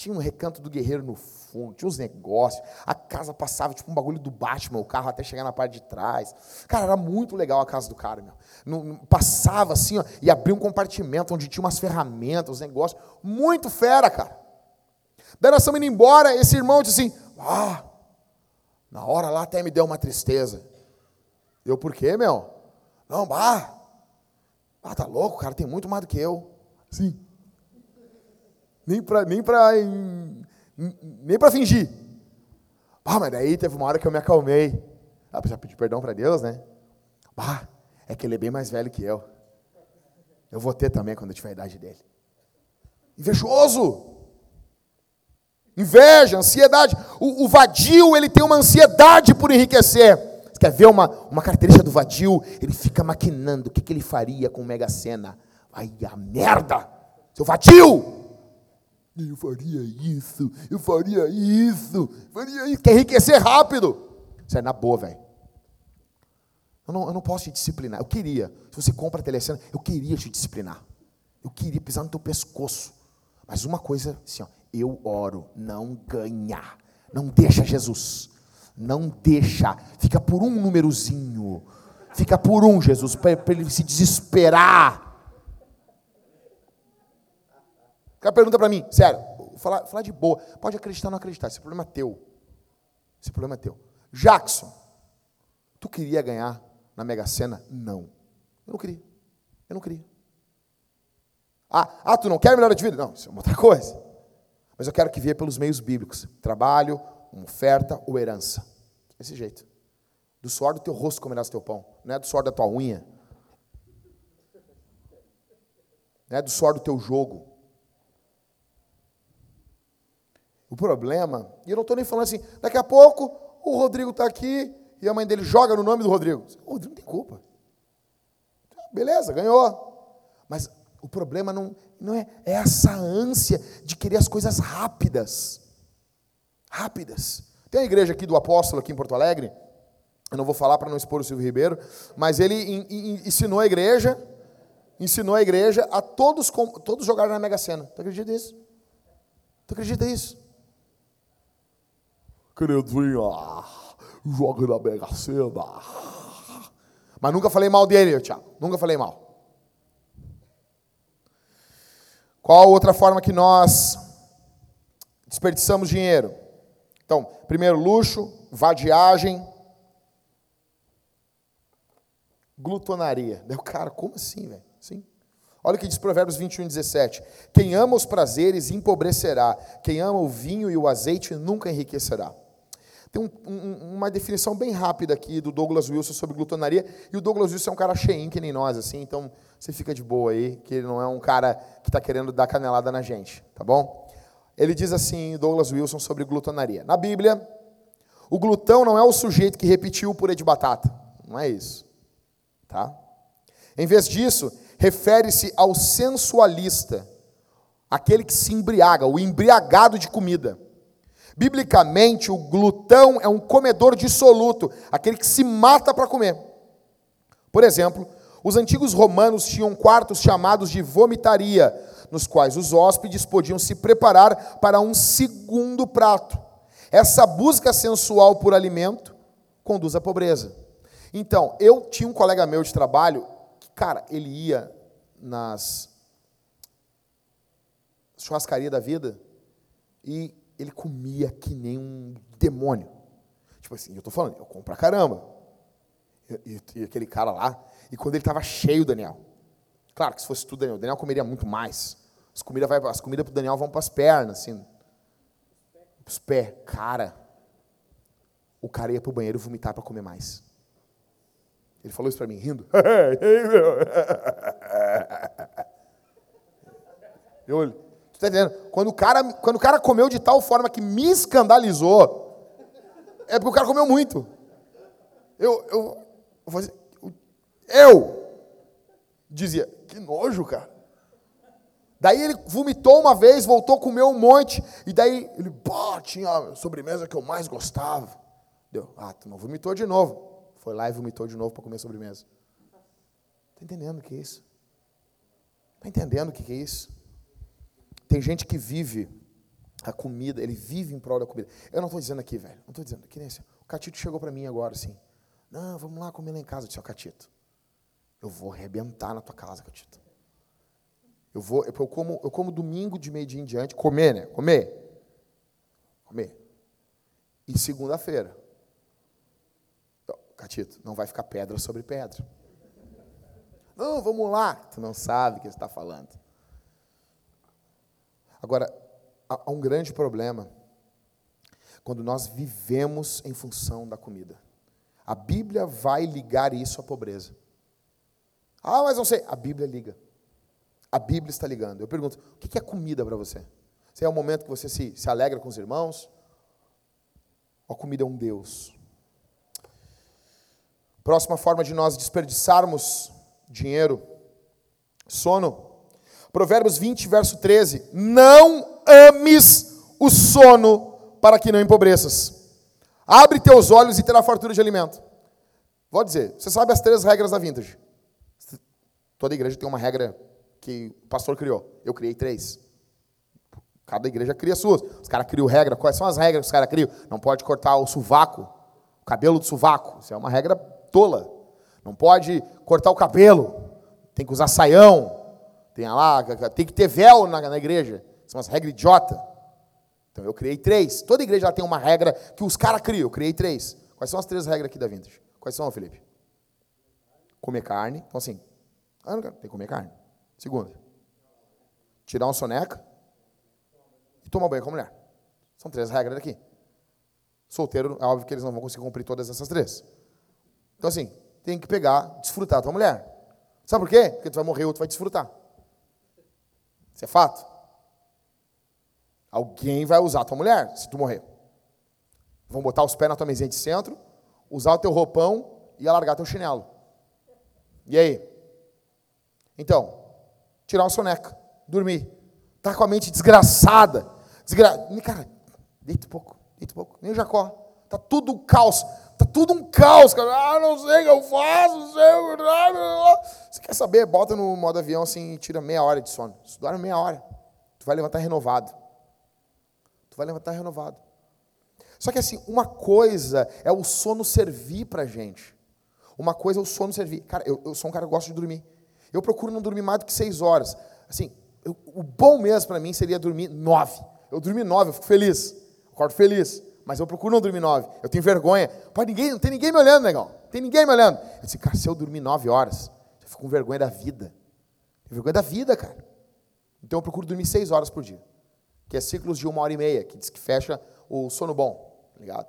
Tinha um recanto do guerreiro no fundo, tinha uns negócios. A casa passava tipo um bagulho do Batman, o carro até chegar na parte de trás. Cara, era muito legal a casa do cara, meu. Passava assim, ó, e abria um compartimento onde tinha umas ferramentas, uns negócios. Muito fera, cara. Daí nós estamos indo embora, esse irmão disse assim: Ah, na hora lá até me deu uma tristeza. Eu, por quê, meu? Não, bah. Ah, tá louco, cara, tem muito mais do que eu. Sim nem para nem para nem para fingir. Ah, mas daí teve uma hora que eu me acalmei. Ah, precisa pedir perdão para Deus, né? Ah, é que ele é bem mais velho que eu. Eu vou ter também quando eu tiver a idade dele. Invejoso. Inveja, ansiedade. O, o, vadio, ele tem uma ansiedade por enriquecer. Quer ver uma, uma característica do vadio? Ele fica maquinando o que, que ele faria com Mega Sena. Ai, a merda! Seu vadio! Eu faria isso, eu faria isso, faria isso. Quer enriquecer rápido. Isso é na boa, velho. Eu não, eu não posso te disciplinar. Eu queria. Se você compra a telecena, eu queria te disciplinar. Eu queria pisar no teu pescoço. Mas uma coisa, assim, ó, eu oro, não ganhar. Não deixa Jesus. Não deixa. Fica por um númerozinho. Fica por um, Jesus, para ele se desesperar. O cara pergunta para mim, sério, falar, falar de boa. Pode acreditar ou não acreditar, esse problema é teu. Esse problema é teu. Jackson, tu queria ganhar na Mega Sena? Não. Eu não queria. Eu não queria. Ah, ah, tu não quer melhorar de vida? Não, isso é outra coisa. Mas eu quero que venha pelos meios bíblicos: trabalho, uma oferta ou herança. Desse jeito. Do suor do teu rosto comerás teu pão, não é do suor da tua unha, não é do suor do teu jogo. O problema, e eu não estou nem falando assim, daqui a pouco o Rodrigo está aqui e a mãe dele joga no nome do Rodrigo. O Rodrigo não tem culpa. Beleza, ganhou. Mas o problema não, não é, é essa ânsia de querer as coisas rápidas. Rápidas. Tem a igreja aqui do apóstolo, aqui em Porto Alegre. Eu não vou falar para não expor o Silvio Ribeiro, mas ele ensinou a igreja, ensinou a igreja a todos, todos jogarem na Mega Sena. Tu acredita nisso? Tu acredita nisso? Queridinha, joga na Mega Sena. Mas nunca falei mal dele, Tiago. Nunca falei mal. Qual outra forma que nós desperdiçamos dinheiro? Então, primeiro, luxo, vadiagem, glutonaria. O cara, como assim, velho? Sim. Olha o que diz Provérbios 21, 17. Quem ama os prazeres empobrecerá, quem ama o vinho e o azeite nunca enriquecerá. Tem um, um, uma definição bem rápida aqui do Douglas Wilson sobre glutonaria, e o Douglas Wilson é um cara cheinho que nem nós, assim, então você fica de boa aí, que ele não é um cara que está querendo dar canelada na gente, tá bom? Ele diz assim, Douglas Wilson, sobre glutonaria. Na Bíblia, o glutão não é o sujeito que repetiu o purê de batata, não é isso, tá? Em vez disso, refere-se ao sensualista, aquele que se embriaga, o embriagado de comida. Biblicamente, o glutão é um comedor dissoluto, aquele que se mata para comer. Por exemplo, os antigos romanos tinham quartos chamados de vomitaria, nos quais os hóspedes podiam se preparar para um segundo prato. Essa busca sensual por alimento conduz à pobreza. Então, eu tinha um colega meu de trabalho que, cara, ele ia nas churrascarias da vida e ele comia que nem um demônio. Tipo assim, eu tô falando, eu como pra caramba. E, e, e aquele cara lá, e quando ele estava cheio, Daniel. Claro que se fosse tudo Daniel, Daniel comeria muito mais. As comidas, vai, as pro Daniel vão para as pernas, assim. Os pés. Cara, o cara ia pro banheiro vomitar para comer mais. Ele falou isso para mim, rindo. Eu olho. Tá entendendo? Quando o, cara, quando o cara comeu de tal forma que me escandalizou, é porque o cara comeu muito. Eu, eu, eu, fazia, eu dizia, que nojo, cara. Daí ele vomitou uma vez, voltou a comer um monte, e daí ele, pô, tinha a sobremesa que eu mais gostava. Deu, ah, tu não vomitou de novo. Foi lá e vomitou de novo para comer sobremesa. Está entendendo o que é isso? Está entendendo o que é isso? Tem gente que vive a comida, ele vive em prol da comida. Eu não estou dizendo aqui, velho, não estou dizendo, que nem assim. O Catito chegou para mim agora assim, não, vamos lá comer lá em casa. Eu disse, ó, Catito, eu vou arrebentar na tua casa, Catito. Eu vou, eu como, eu como domingo de meio dia em diante, comer, né? Comer. Comer. E segunda-feira. Catito, não vai ficar pedra sobre pedra. Não, vamos lá. Tu não sabe o que você está falando. Agora, há um grande problema quando nós vivemos em função da comida. A Bíblia vai ligar isso à pobreza. Ah, mas não sei. A Bíblia liga. A Bíblia está ligando. Eu pergunto: o que é comida para você? Se é o momento que você se, se alegra com os irmãos? A comida é um Deus? Próxima forma de nós desperdiçarmos dinheiro: sono. Provérbios 20, verso 13: Não ames o sono para que não empobreças. Abre teus olhos e terá fartura de alimento. Vou dizer, você sabe as três regras da vintage. Toda igreja tem uma regra que o pastor criou. Eu criei três. Cada igreja cria suas. Os caras criam regra. Quais são as regras que os caras criam? Não pode cortar o sovaco, o cabelo do sovaco. Isso é uma regra tola. Não pode cortar o cabelo. Tem que usar saião. Tem lá, tem que ter véu na, na igreja. São as regras idiota. Então eu criei três. Toda igreja tem uma regra que os caras criam. Eu criei três. Quais são as três regras aqui da Vintage? Quais são, Felipe? Comer carne. Então assim, ah, tem que comer carne. Segunda. Tirar um soneca e tomar banho com a mulher. São três regras daqui. Solteiro, é óbvio que eles não vão conseguir cumprir todas essas três. Então, assim, tem que pegar, desfrutar a tua mulher. Sabe por quê? Porque tu vai morrer ou tu vai desfrutar. Isso é fato. Alguém vai usar a tua mulher se tu morrer. Vão botar os pés na tua mesinha de centro, usar o teu roupão e alargar teu chinelo. E aí? Então, tirar uma soneca, dormir. Tá com a mente desgraçada. Desgra... Cara, deita um pouco, deita um pouco. Nem o Jacó. Tá tudo caos. Tá tudo um caos, cara. Ah, não sei o que eu faço, não sei o que... Você quer saber? Bota no modo avião assim e tira meia hora de sono. Você dorme meia hora. Tu vai levantar renovado. Tu vai levantar renovado. Só que assim, uma coisa é o sono servir pra gente. Uma coisa é o sono servir. Cara, eu, eu sou um cara que gosta de dormir. Eu procuro não dormir mais do que seis horas. Assim, eu, o bom mesmo para mim seria dormir nove. Eu dormi nove, eu fico feliz. Acordo feliz. Mas eu procuro não dormir nove. Eu tenho vergonha. Pô, ninguém, não tem ninguém me olhando, negão. Tem ninguém me olhando. Eu disse, cara, se eu dormir nove horas, eu fico com vergonha da vida. Vergonha da vida, cara. Então eu procuro dormir seis horas por dia. Que é ciclos de uma hora e meia, que diz que fecha o sono bom. Tá ligado?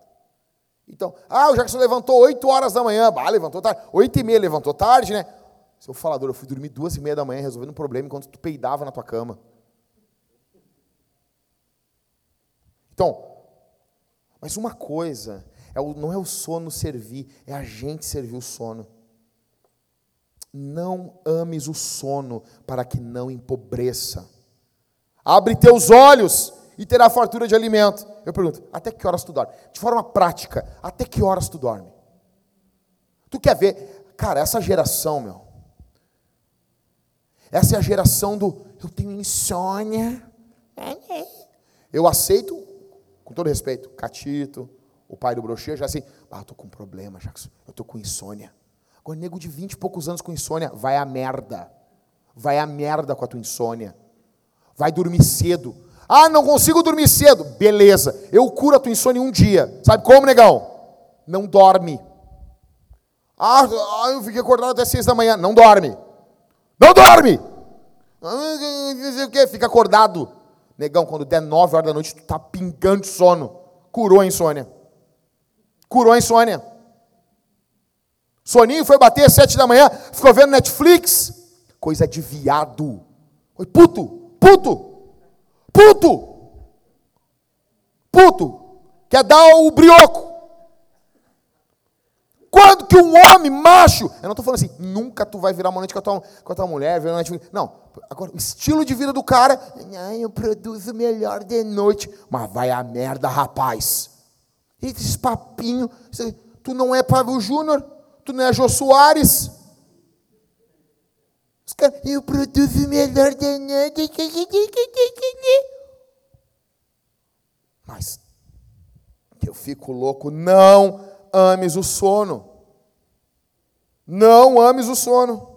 Então, ah, o Jackson levantou oito horas da manhã. Bah, levantou tarde. Oito e meia levantou tarde, né? Seu falador, eu fui dormir duas e meia da manhã resolvendo um problema enquanto tu peidava na tua cama. Então, mas uma coisa, é o, não é o sono servir, é a gente servir o sono. Não ames o sono para que não empobreça. Abre teus olhos e terá fartura de alimento. Eu pergunto, até que horas tu dorme? De forma prática, até que horas tu dorme? Tu quer ver, cara, essa geração, meu. Essa é a geração do eu tenho insônia. Eu aceito com todo respeito, Catito, o pai do brochê, já assim, ah, eu tô com problema, Jackson, eu tô com insônia. Agora, nego de 20 e poucos anos com insônia, vai a merda. Vai a merda com a tua insônia. Vai dormir cedo. Ah, não consigo dormir cedo. Beleza, eu curo a tua insônia em um dia. Sabe como, negão? Não dorme. Ah, ah eu fiquei acordado até seis da manhã. Não dorme. Não dorme! Ah, o quê? Fica acordado. Negão, quando der nove horas da noite, tu tá pingando de sono. Curou a insônia. Curou a insônia. Soninho foi bater às sete da manhã, ficou vendo Netflix. Coisa de viado. Foi puto, puto, puto, puto. Quer dar o brioco. Quando que um homem macho, eu não estou falando assim, nunca tu vai virar uma noite com a tua, com a tua mulher, virar não. Agora, o estilo de vida do cara, eu produzo melhor de noite, mas vai a merda, rapaz. Esses papinhos, tu não é Pablo Júnior, tu não é Jô Soares. Os caras, eu produzo melhor de noite. Mas eu fico louco, não ames o sono. Não ames o sono.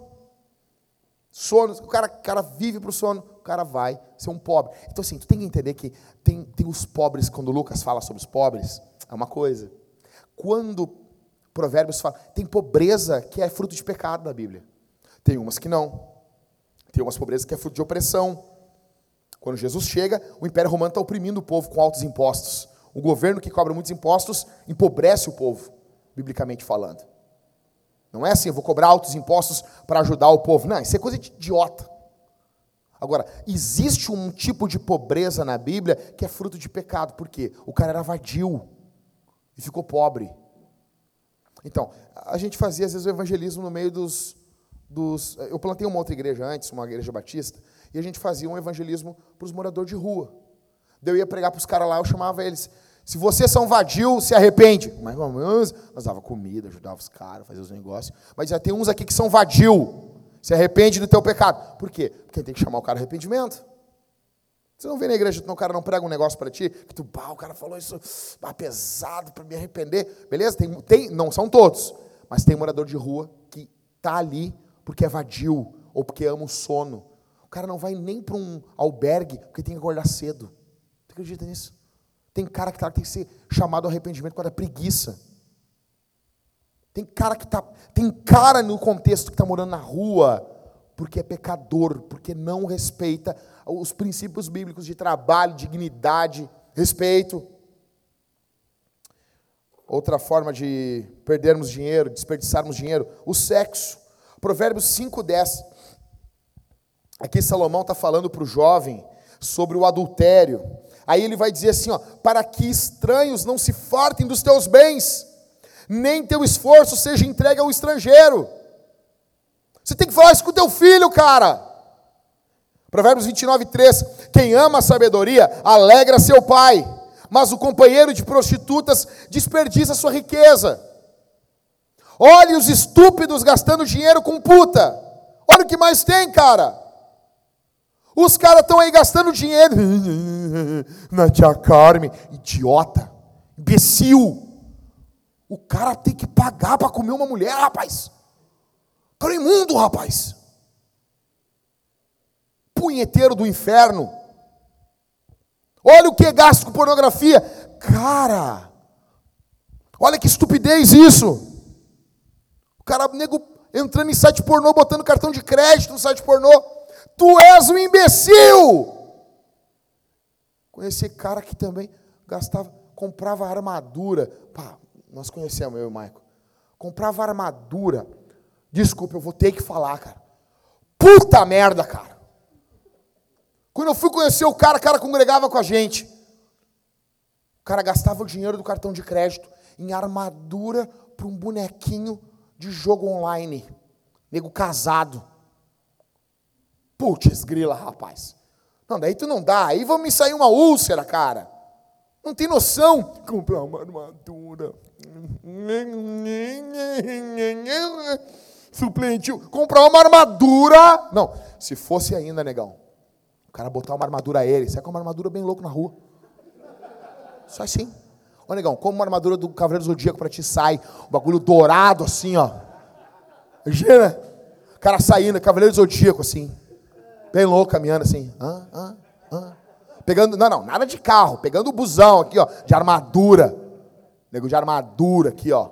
Sono, o cara, o cara vive para o sono, o cara vai ser um pobre. Então, assim, tu tem que entender que tem, tem os pobres, quando Lucas fala sobre os pobres, é uma coisa. Quando Provérbios fala, tem pobreza que é fruto de pecado na Bíblia. Tem umas que não. Tem umas pobrezas que é fruto de opressão. Quando Jesus chega, o Império Romano está oprimindo o povo com altos impostos. O governo que cobra muitos impostos empobrece o povo, biblicamente falando. Não é assim, eu vou cobrar altos impostos para ajudar o povo. Não, isso é coisa de idiota. Agora, existe um tipo de pobreza na Bíblia que é fruto de pecado. Por quê? O cara era vadio e ficou pobre. Então, a gente fazia às vezes o evangelismo no meio dos, dos. Eu plantei uma outra igreja antes, uma igreja batista, e a gente fazia um evangelismo para os moradores de rua. Eu ia pregar para os caras lá, eu chamava eles. Se vocês são vadio, se arrepende. Mas menos, nós dava comida, ajudava os caras, fazia os negócios. Mas já tem uns aqui que são vadio. Se arrepende do teu pecado. Por quê? Porque tem que chamar o cara arrependimento. Você não vê na igreja, o cara não prega um negócio para ti, que tu, bah, o cara falou isso bah, pesado para me arrepender. Beleza? Tem, tem, não são todos, mas tem morador de rua que tá ali porque é vadio ou porque ama o sono. O cara não vai nem para um albergue porque tem que acordar cedo. Acredita nisso? Tem cara que, tá, tem que ser chamado ao arrependimento quando é preguiça. Tem cara que tá, tem cara no contexto que está morando na rua porque é pecador, porque não respeita os princípios bíblicos de trabalho, dignidade, respeito. Outra forma de perdermos dinheiro, desperdiçarmos dinheiro, o sexo. Provérbios 5,10. Aqui Salomão está falando para o jovem sobre o adultério. Aí ele vai dizer assim: ó, para que estranhos não se fartem dos teus bens, nem teu esforço seja entregue ao estrangeiro. Você tem que falar isso com o teu filho, cara. Provérbios 29, 3: Quem ama a sabedoria, alegra seu pai, mas o companheiro de prostitutas desperdiça sua riqueza. Olhe os estúpidos gastando dinheiro com puta. Olha o que mais tem, cara. Os caras estão aí gastando dinheiro na tia Carmen. Idiota. Imbecil. O cara tem que pagar para comer uma mulher, rapaz. Cara imundo, rapaz. Punheteiro do inferno. Olha o que é gasto com pornografia. Cara, olha que estupidez isso. O cara, nego, entrando em site pornô, botando cartão de crédito no site pornô. Tu és um imbecil. Conheci cara que também gastava, comprava armadura. Pá, nós conhecemos eu e o Maico. Comprava armadura. Desculpa, eu vou ter que falar, cara. Puta merda, cara. Quando eu fui conhecer o cara, o cara congregava com a gente. O cara gastava o dinheiro do cartão de crédito em armadura para um bonequinho de jogo online. Nego casado. Putz, grila, rapaz. Não, daí tu não dá. Aí vai me sair uma úlcera, cara. Não tem noção. Comprar uma armadura. Suplente. Comprar uma armadura. Não, se fosse ainda, negão. O cara botar uma armadura a ele. Sai com uma armadura bem louco na rua. Só assim. Ô, negão, como uma armadura do Cavaleiro Zodíaco pra ti sai. Um bagulho dourado assim, ó. Imagina. O cara saindo, Cavaleiro Zodíaco assim. Bem louco, caminhando assim. Ah, ah, ah. Pegando, não, não, nada de carro. Pegando o busão aqui, ó, de armadura. Nego de armadura aqui, ó.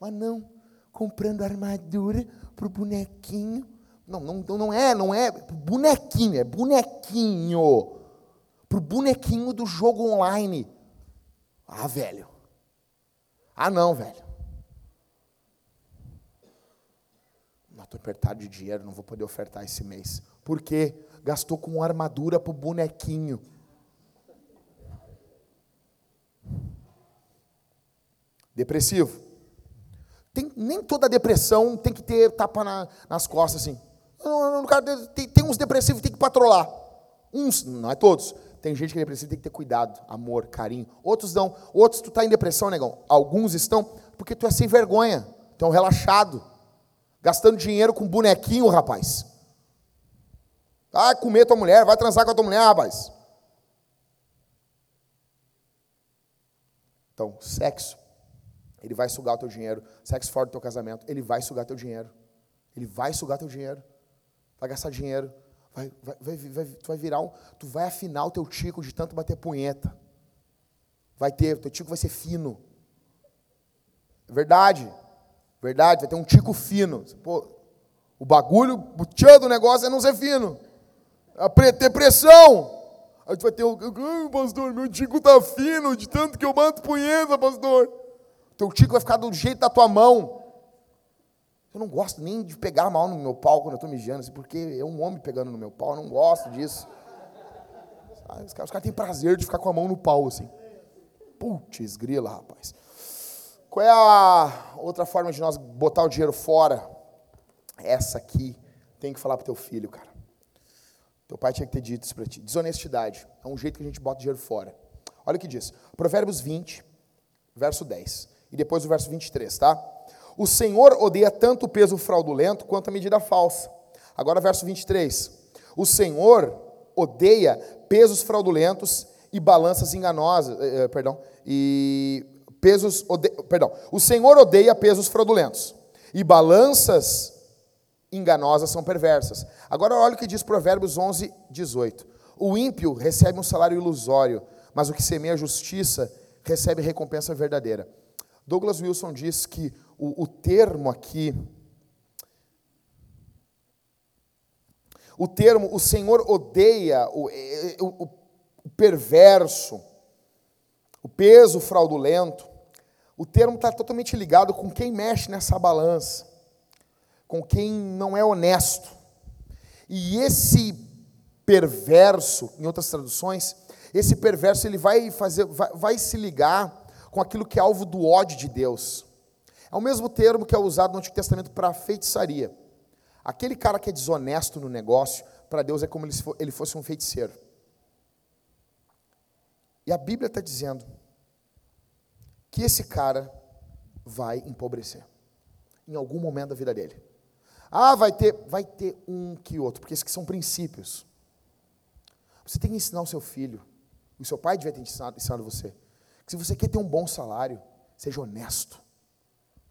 Mas não, comprando armadura pro bonequinho. Não, não, não é, não é bonequinho, é bonequinho. Pro bonequinho do jogo online. Ah, velho. Ah, não, velho. Estou apertado de dinheiro, não vou poder ofertar esse mês. Por quê? Gastou com armadura para o bonequinho. Depressivo. Tem, nem toda depressão tem que ter tapa na, nas costas assim. Tem, tem uns depressivos que tem que patrolar. Uns, não é todos. Tem gente que é depressivo tem que ter cuidado, amor, carinho. Outros não. Outros, tu está em depressão, negão. Alguns estão porque tu é sem vergonha. Tu é um relaxado. Gastando dinheiro com bonequinho, rapaz. Vai comer tua mulher, vai transar com a tua mulher, rapaz. Então, sexo, ele vai sugar o teu dinheiro. Sexo fora do teu casamento, ele vai sugar teu dinheiro. Ele vai sugar teu dinheiro. Vai gastar dinheiro. Vai, vai, vai, vai, tu vai virar um. Tu vai afinar o teu tico de tanto bater punheta. Vai ter, teu tico vai ser fino. Verdade. Verdade, vai ter um tico fino. Pô, o bagulho, o tchan do negócio é não ser fino. É ter pressão. Aí tu vai ter. Ai, pastor, meu tico tá fino de tanto que eu bato punheta, pastor. Teu tico vai ficar do jeito da tua mão. Eu não gosto nem de pegar a mão no meu pau quando eu estou mijando, assim, porque é um homem pegando no meu pau, eu não gosto disso. Os caras, os caras têm prazer de ficar com a mão no pau, assim. Putz, grila, rapaz. Qual é a outra forma de nós botar o dinheiro fora? Essa aqui, tem que falar para teu filho, cara. Teu pai tinha que ter dito isso para ti. Desonestidade. É um jeito que a gente bota dinheiro fora. Olha o que diz. Provérbios 20, verso 10. E depois o verso 23, tá? O Senhor odeia tanto o peso fraudulento quanto a medida falsa. Agora, verso 23. O Senhor odeia pesos fraudulentos e balanças enganosas, eh, eh perdão, e pesos, ode... perdão, o Senhor odeia pesos fraudulentos, e balanças enganosas são perversas. Agora olha o que diz Provérbios 11, 18. O ímpio recebe um salário ilusório, mas o que semeia justiça recebe recompensa verdadeira. Douglas Wilson diz que o, o termo aqui o termo o Senhor odeia o, o, o perverso, o peso fraudulento, o termo está totalmente ligado com quem mexe nessa balança, com quem não é honesto. E esse perverso, em outras traduções, esse perverso ele vai fazer, vai, vai se ligar com aquilo que é alvo do ódio de Deus. É o mesmo termo que é usado no Antigo Testamento para feitiçaria. Aquele cara que é desonesto no negócio, para Deus é como se ele fosse um feiticeiro. E a Bíblia está dizendo que esse cara vai empobrecer em algum momento da vida dele. Ah, vai ter, vai ter um que outro, porque esses são princípios. Você tem que ensinar o seu filho. O seu pai devia ter ensinado, ensinado você. Que se você quer ter um bom salário, seja honesto.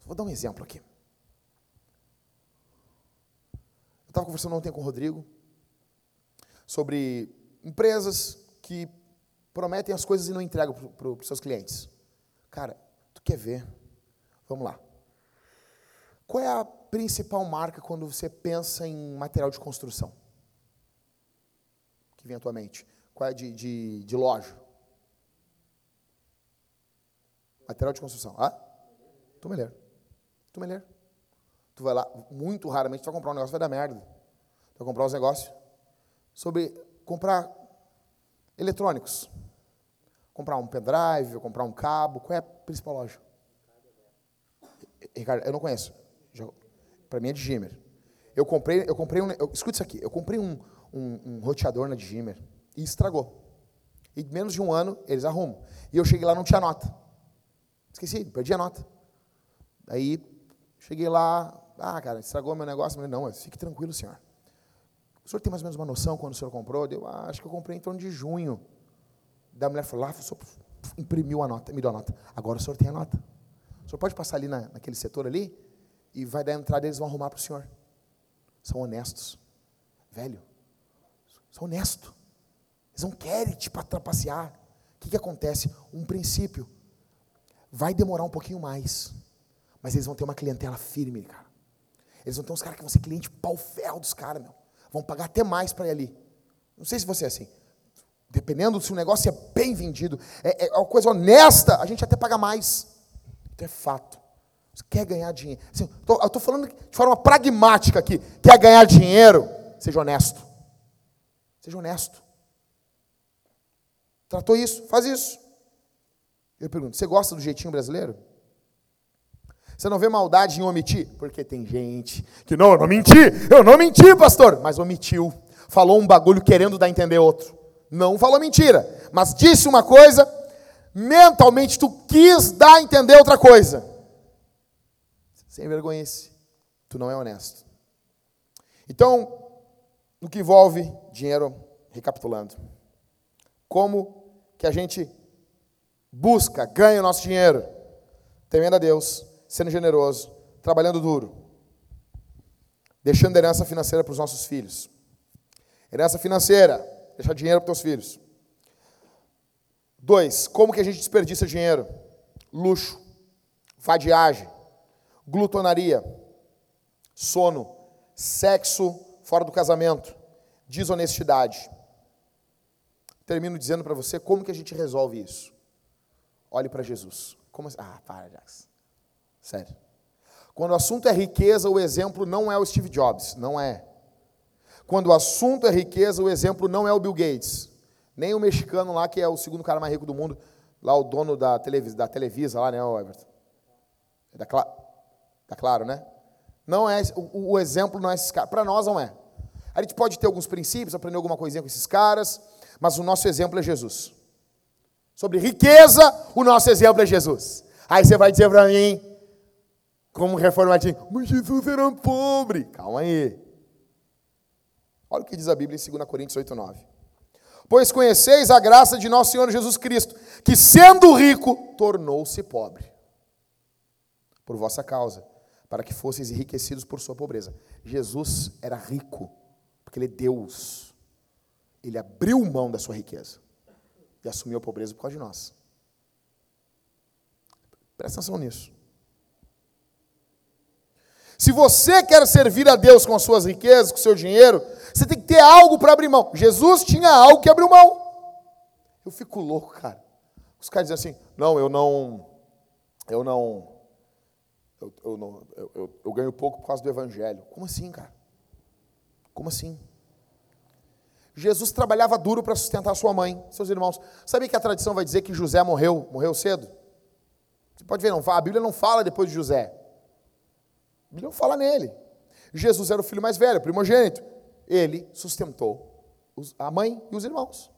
Vou dar um exemplo aqui. Eu estava conversando ontem com o Rodrigo sobre empresas que prometem as coisas e não entregam para os seus clientes. Cara, tu quer ver? Vamos lá. Qual é a principal marca quando você pensa em material de construção? Que vem à tua mente? Qual é de, de, de loja? Material de construção. Ah? Tumeleiro. Tumeleiro. Tu vai lá, muito raramente, tu vai comprar um negócio, vai dar merda. Tu vai comprar uns negócios sobre comprar eletrônicos. Comprar um pendrive, comprar um cabo. Qual é a principal loja? Ricardo, eu não conheço. Para mim é de Gimmer. Eu comprei, eu comprei um. Eu, escuta isso aqui. Eu comprei um, um, um roteador na de Gimmer e estragou. E menos de um ano eles arrumam. E eu cheguei lá não tinha nota. Esqueci, perdi a nota. Aí cheguei lá, ah, cara, estragou meu negócio. Falei, não, fique tranquilo, senhor. O senhor tem mais ou menos uma noção quando o senhor comprou? Eu ah, acho que eu comprei em torno de junho. Da mulher falou lá, senhor imprimiu a nota, me deu a nota. Agora o senhor tem a nota. O senhor pode passar ali na, naquele setor ali e vai dar entrada eles vão arrumar para o senhor. São honestos. Velho, são honestos. Eles não querem te trapacear. O que, que acontece? Um princípio. Vai demorar um pouquinho mais. Mas eles vão ter uma clientela firme, cara. Eles vão ter uns caras que vão ser cliente pau-ferro dos caras, meu. Vão pagar até mais para ir ali. Não sei se você é assim. Dependendo se o negócio é bem vendido, é, é uma coisa honesta, a gente até paga mais. Então é fato. Você quer ganhar dinheiro. Assim, tô, eu estou falando de forma pragmática aqui. Quer ganhar dinheiro? Seja honesto. Seja honesto. Tratou isso? Faz isso. Eu pergunto, você gosta do jeitinho brasileiro? Você não vê maldade em omitir? Porque tem gente que, não, eu não menti, eu não menti, pastor, mas omitiu. Falou um bagulho querendo dar a entender outro. Não falou mentira, mas disse uma coisa, mentalmente tu quis dar a entender outra coisa. Sem vergonha tu não é honesto. Então, no que envolve dinheiro, recapitulando. Como que a gente busca, ganha o nosso dinheiro? Temendo a Deus, sendo generoso, trabalhando duro, deixando herança financeira para os nossos filhos. Herança financeira, deixar dinheiro para os teus filhos. Dois, como que a gente desperdiça dinheiro? Luxo, vadiagem, glutonaria, sono, sexo fora do casamento, desonestidade. Termino dizendo para você como que a gente resolve isso. Olhe para Jesus. Como assim? Ah, para, Jax. Sério. Quando o assunto é riqueza, o exemplo não é o Steve Jobs, não é. Quando o assunto é riqueza, o exemplo não é o Bill Gates, nem o mexicano lá que é o segundo cara mais rico do mundo, lá o dono da Televisa, da Televisa lá, né, Everton? É da, Cla da Claro, né? Não é, o, o exemplo não é esses caras, para nós não é. A gente pode ter alguns princípios, aprender alguma coisinha com esses caras, mas o nosso exemplo é Jesus. Sobre riqueza, o nosso exemplo é Jesus. Aí você vai dizer para mim, como reformadinho, mas Jesus era pobre. Calma aí. Olha o que diz a Bíblia em 2 Coríntios 8, 9. Pois conheceis a graça de nosso Senhor Jesus Cristo, que sendo rico, tornou-se pobre. Por vossa causa, para que fosseis enriquecidos por sua pobreza. Jesus era rico, porque ele é Deus. Ele abriu mão da sua riqueza e assumiu a pobreza por causa de nós. Presta atenção nisso. Se você quer servir a Deus com as suas riquezas, com o seu dinheiro, você tem que ter algo para abrir mão. Jesus tinha algo que abriu mão. Eu fico louco, cara. Os caras dizem assim: não, eu não. Eu não. Eu, eu, não, eu, eu, ganho pouco por causa do evangelho. Como assim, cara? Como assim? Jesus trabalhava duro para sustentar sua mãe, seus irmãos. Sabe que a tradição vai dizer que José morreu, morreu cedo? Você pode ver, não, a Bíblia não fala depois de José. A Bíblia não fala nele. Jesus era o filho mais velho, primogênito. Ele sustentou a mãe e os irmãos.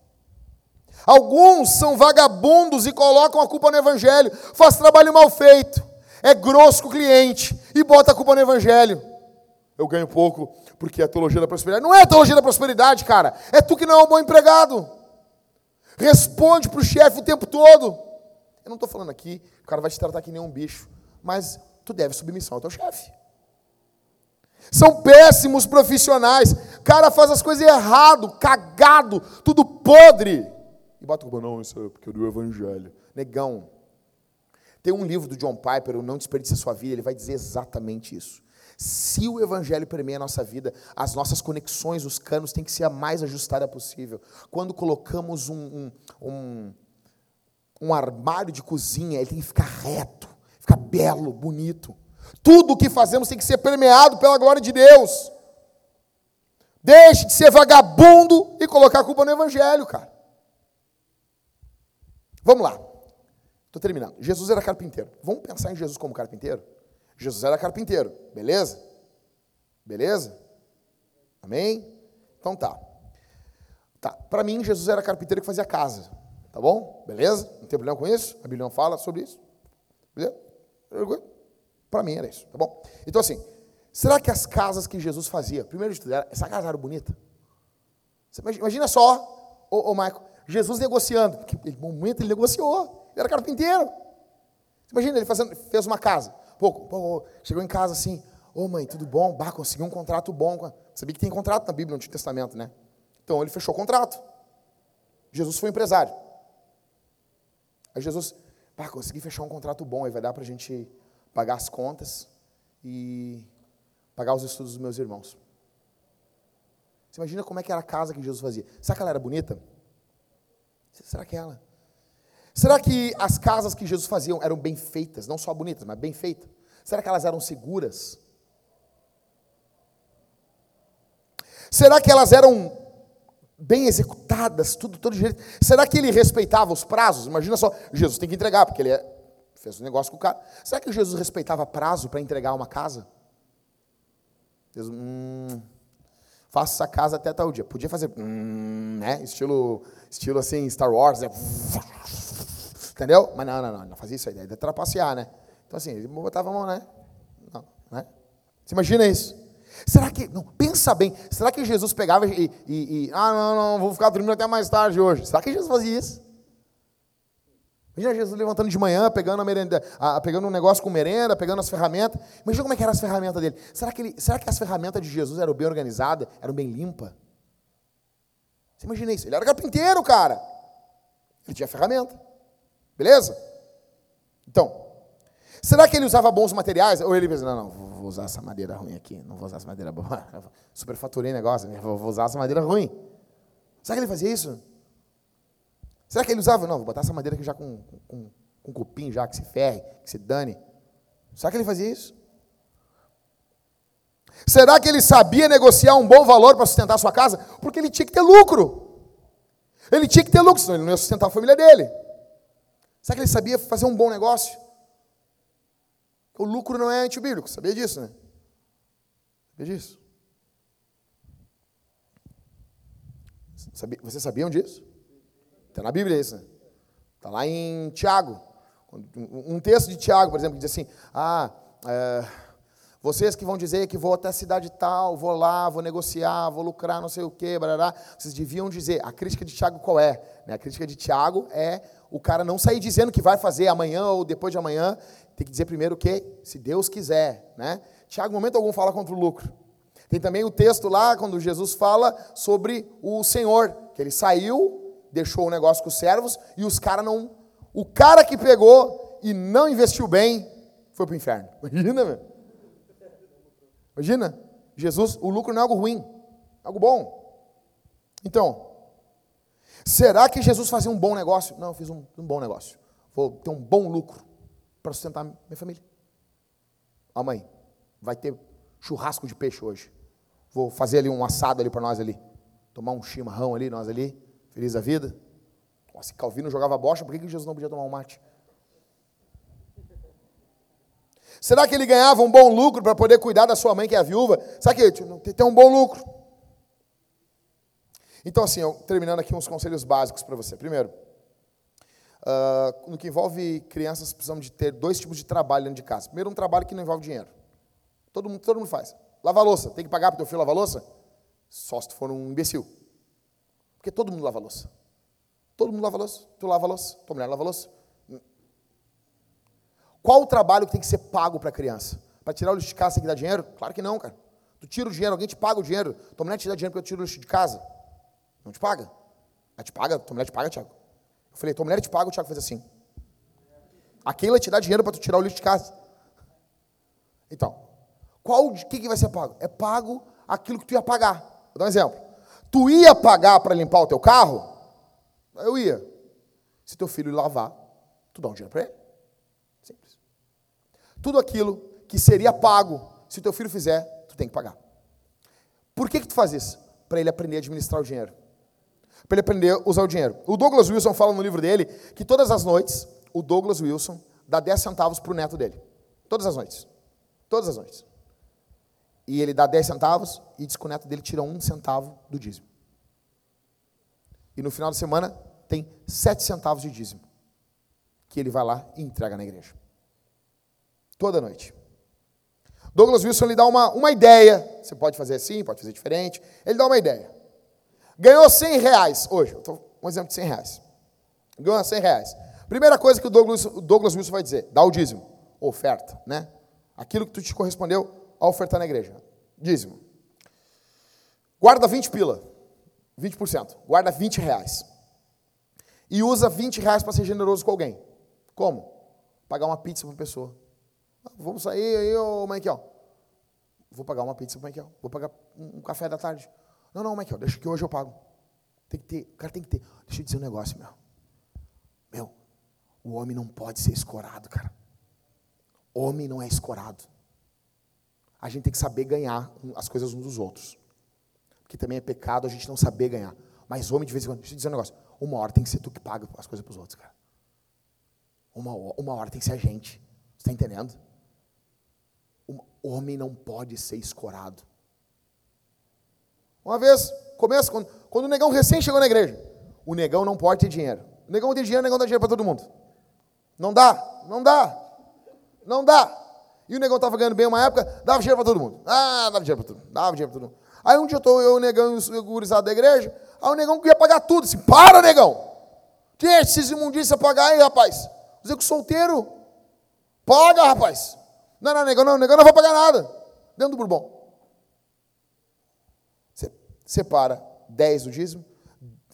Alguns são vagabundos e colocam a culpa no evangelho. Faz trabalho mal feito. É grosso com o cliente e bota a culpa no evangelho. Eu ganho pouco porque é a teologia da prosperidade. Não é a teologia da prosperidade, cara. É tu que não é um bom empregado. Responde para o chefe o tempo todo. Eu não estou falando aqui, o cara vai te tratar que nem um bicho. Mas tu deve submissão ao teu chefe. São péssimos profissionais. Cara faz as coisas errado, cagado, tudo podre. E bota o não, isso é porque é do evangelho. Negão. Tem um livro do John Piper, o Não Desperdice a Sua Vida, ele vai dizer exatamente isso. Se o Evangelho permeia a nossa vida, as nossas conexões, os canos têm que ser a mais ajustada possível. Quando colocamos um, um, um, um armário de cozinha, ele tem que ficar reto, ficar belo, bonito. Tudo o que fazemos tem que ser permeado pela glória de Deus. Deixe de ser vagabundo e colocar a culpa no Evangelho, cara. Vamos lá. Estou terminando. Jesus era carpinteiro. Vamos pensar em Jesus como carpinteiro? Jesus era carpinteiro, beleza? Beleza? Amém? Então tá. Tá, para mim Jesus era carpinteiro que fazia casa, tá bom? Beleza? Não tem problema com isso? A Bíblia fala sobre isso? Beleza? Para mim era isso, tá bom? Então assim, será que as casas que Jesus fazia, primeiro de tudo, essa casa era bonita? Você imagina só, ô, ô Michael, Jesus negociando, porque no momento ele negociou, ele era carpinteiro. Imagina ele fazendo, fez uma casa. Pô, chegou em casa assim, ô oh, mãe, tudo bom? Bah, consegui um contrato bom. Sabia que tem contrato na Bíblia, no Antigo Testamento, né? Então ele fechou o contrato. Jesus foi empresário. Aí Jesus, bah, consegui fechar um contrato bom, aí vai dar para a gente pagar as contas e pagar os estudos dos meus irmãos. Você imagina como é que era a casa que Jesus fazia. Será que ela era bonita? Será que ela? Será que as casas que Jesus fazia eram bem feitas, não só bonitas, mas bem feitas? Será que elas eram seguras? Será que elas eram bem executadas, tudo todo? Será que ele respeitava os prazos? Imagina só, Jesus tem que entregar, porque ele é, fez um negócio com o cara. Será que Jesus respeitava prazo para entregar uma casa? Jesus, hum, faça essa casa até tal dia. Podia fazer, hum, né? Estilo, estilo assim, Star Wars, né? Entendeu? Mas não, não, não, não fazia isso aí, daí trapacear, né? Então assim, ele botava a mão, né? Não, né? Você imagina isso? Será que, não, pensa bem, será que Jesus pegava e, e, e, ah, não, não, vou ficar dormindo até mais tarde hoje? Será que Jesus fazia isso? Imagina Jesus levantando de manhã, pegando, a merenda, a, pegando um negócio com merenda, pegando as ferramentas. Imagina como é que eram as ferramentas dele. Será que, ele, será que as ferramentas de Jesus eram bem organizadas, eram bem limpas? Você imagina isso? Ele era carpinteiro, cara. Ele tinha ferramenta. Beleza? Então, será que ele usava bons materiais? Ou ele pensa, não, não, vou usar essa madeira ruim aqui, não vou usar essa madeira boa. Superfaturei negócio, vou usar essa madeira ruim. Será que ele fazia isso? Será que ele usava? Não, vou botar essa madeira aqui já com, com, com cupim, já que se ferre, que se dane. Será que ele fazia isso? Será que ele sabia negociar um bom valor para sustentar a sua casa? Porque ele tinha que ter lucro. Ele tinha que ter lucro, senão ele não ia sustentar a família dele. Será que ele sabia fazer um bom negócio? O lucro não é antibíblico, sabia disso, né? Sabia disso? Sabia, vocês sabiam disso? Está na Bíblia isso, né? Está lá em Tiago. Um texto de Tiago, por exemplo, que diz assim: Ah, é, vocês que vão dizer que vou até a cidade tal, vou lá, vou negociar, vou lucrar, não sei o quê, barará, vocês deviam dizer. A crítica de Tiago qual é? Né, a crítica de Tiago é o cara não sair dizendo que vai fazer amanhã ou depois de amanhã, tem que dizer primeiro que, se Deus quiser, né? Tiago, momento algum, fala contra o lucro. Tem também o texto lá, quando Jesus fala sobre o Senhor, que ele saiu, deixou o negócio com os servos, e os caras não. O cara que pegou e não investiu bem foi para o inferno. Imagina, meu. Imagina, Jesus, o lucro não é algo ruim, é algo bom. Então, será que Jesus fazia um bom negócio? Não, eu fiz um, um bom negócio. Vou ter um bom lucro para sustentar minha família. A mãe, vai ter churrasco de peixe hoje. Vou fazer ali um assado ali para nós ali. Tomar um chimarrão ali, nós ali, feliz a vida. Se Calvino jogava bocha, por que Jesus não podia tomar um mate? Será que ele ganhava um bom lucro para poder cuidar da sua mãe, que é a viúva? Sabe que tem um bom lucro. Então, assim, eu, terminando aqui uns conselhos básicos para você. Primeiro, uh, no que envolve crianças, precisamos de ter dois tipos de trabalho dentro de casa. Primeiro, um trabalho que não envolve dinheiro. Todo mundo, todo mundo faz. Lava louça. Tem que pagar para o teu filho lavar louça? Só se tu for um imbecil. Porque todo mundo lava louça. Todo mundo lava louça. Tu lava louça. Tua mulher lava louça. Qual o trabalho que tem que ser pago para a criança? Para tirar o lixo de casa tem que dar dinheiro? Claro que não, cara. Tu tira o dinheiro, alguém te paga o dinheiro. Tua mulher te dá dinheiro porque eu tiro o lixo de casa? Não te paga. Ela te paga? Tua mulher te paga, Tiago? Eu falei, tua mulher te paga, o Tiago fez assim. A Keila te dá dinheiro para tu tirar o lixo de casa. Então, qual o que, que vai ser pago? É pago aquilo que tu ia pagar. Vou dar um exemplo. Tu ia pagar para limpar o teu carro? Eu ia. Se teu filho lavar, tu dá um dinheiro para ele. Tudo aquilo que seria pago, se teu filho fizer, tu tem que pagar. Por que, que tu faz isso? Para ele aprender a administrar o dinheiro. Para ele aprender a usar o dinheiro. O Douglas Wilson fala no livro dele que todas as noites, o Douglas Wilson dá 10 centavos para o neto dele. Todas as noites. Todas as noites. E ele dá 10 centavos e diz que o neto dele tira um centavo do dízimo. E no final de semana tem 7 centavos de dízimo. Que ele vai lá e entrega na igreja. Toda noite. Douglas Wilson lhe dá uma, uma ideia. Você pode fazer assim, pode fazer diferente. Ele dá uma ideia. Ganhou 100 reais hoje. um exemplo de 100 reais. Ganhou 100 reais. Primeira coisa que o Douglas, o Douglas Wilson vai dizer: dá o dízimo. Oferta, né? Aquilo que tu te correspondeu a ofertar na igreja. Dízimo. Guarda 20 pila. 20%. Guarda 20 reais. E usa 20 reais para ser generoso com alguém. Como? Pagar uma pizza para uma pessoa. Vamos sair aí, ô Michael. Vou pagar uma pizza para o Michael. Vou pagar um café da tarde. Não, não, Michael, deixa que hoje eu pago. Tem que ter, o cara tem que ter. Deixa eu dizer um negócio, meu. Meu, o homem não pode ser escorado, cara. Homem não é escorado a gente tem que saber ganhar as coisas uns dos outros. Porque também é pecado a gente não saber ganhar. Mas homem, de vez em quando, deixa eu dizer um negócio. Uma hora tem que ser tu que paga as coisas para os outros, cara. Uma, uma hora tem que ser a gente. Você está entendendo? Homem não pode ser escorado. Uma vez, começa, quando, quando o negão recém chegou na igreja, o negão não pode ter dinheiro. O negão tem dinheiro, o negão dá dinheiro para todo mundo. Não dá, não dá, não dá. E o negão estava ganhando bem uma época, dava dinheiro para todo mundo. Ah, dava dinheiro para todo mundo, dava dinheiro para todo mundo. Aí um dia eu estou eu, o negão e o gurizado da igreja, aí o negão queria pagar tudo. Assim, para, negão! Deixa esses imundícios pagar aí, rapaz. Dizer que solteiro, paga, rapaz. Não, não, negão, não, negão não vai pagar nada. Dentro do Bourbon. Você separa 10 do dízimo,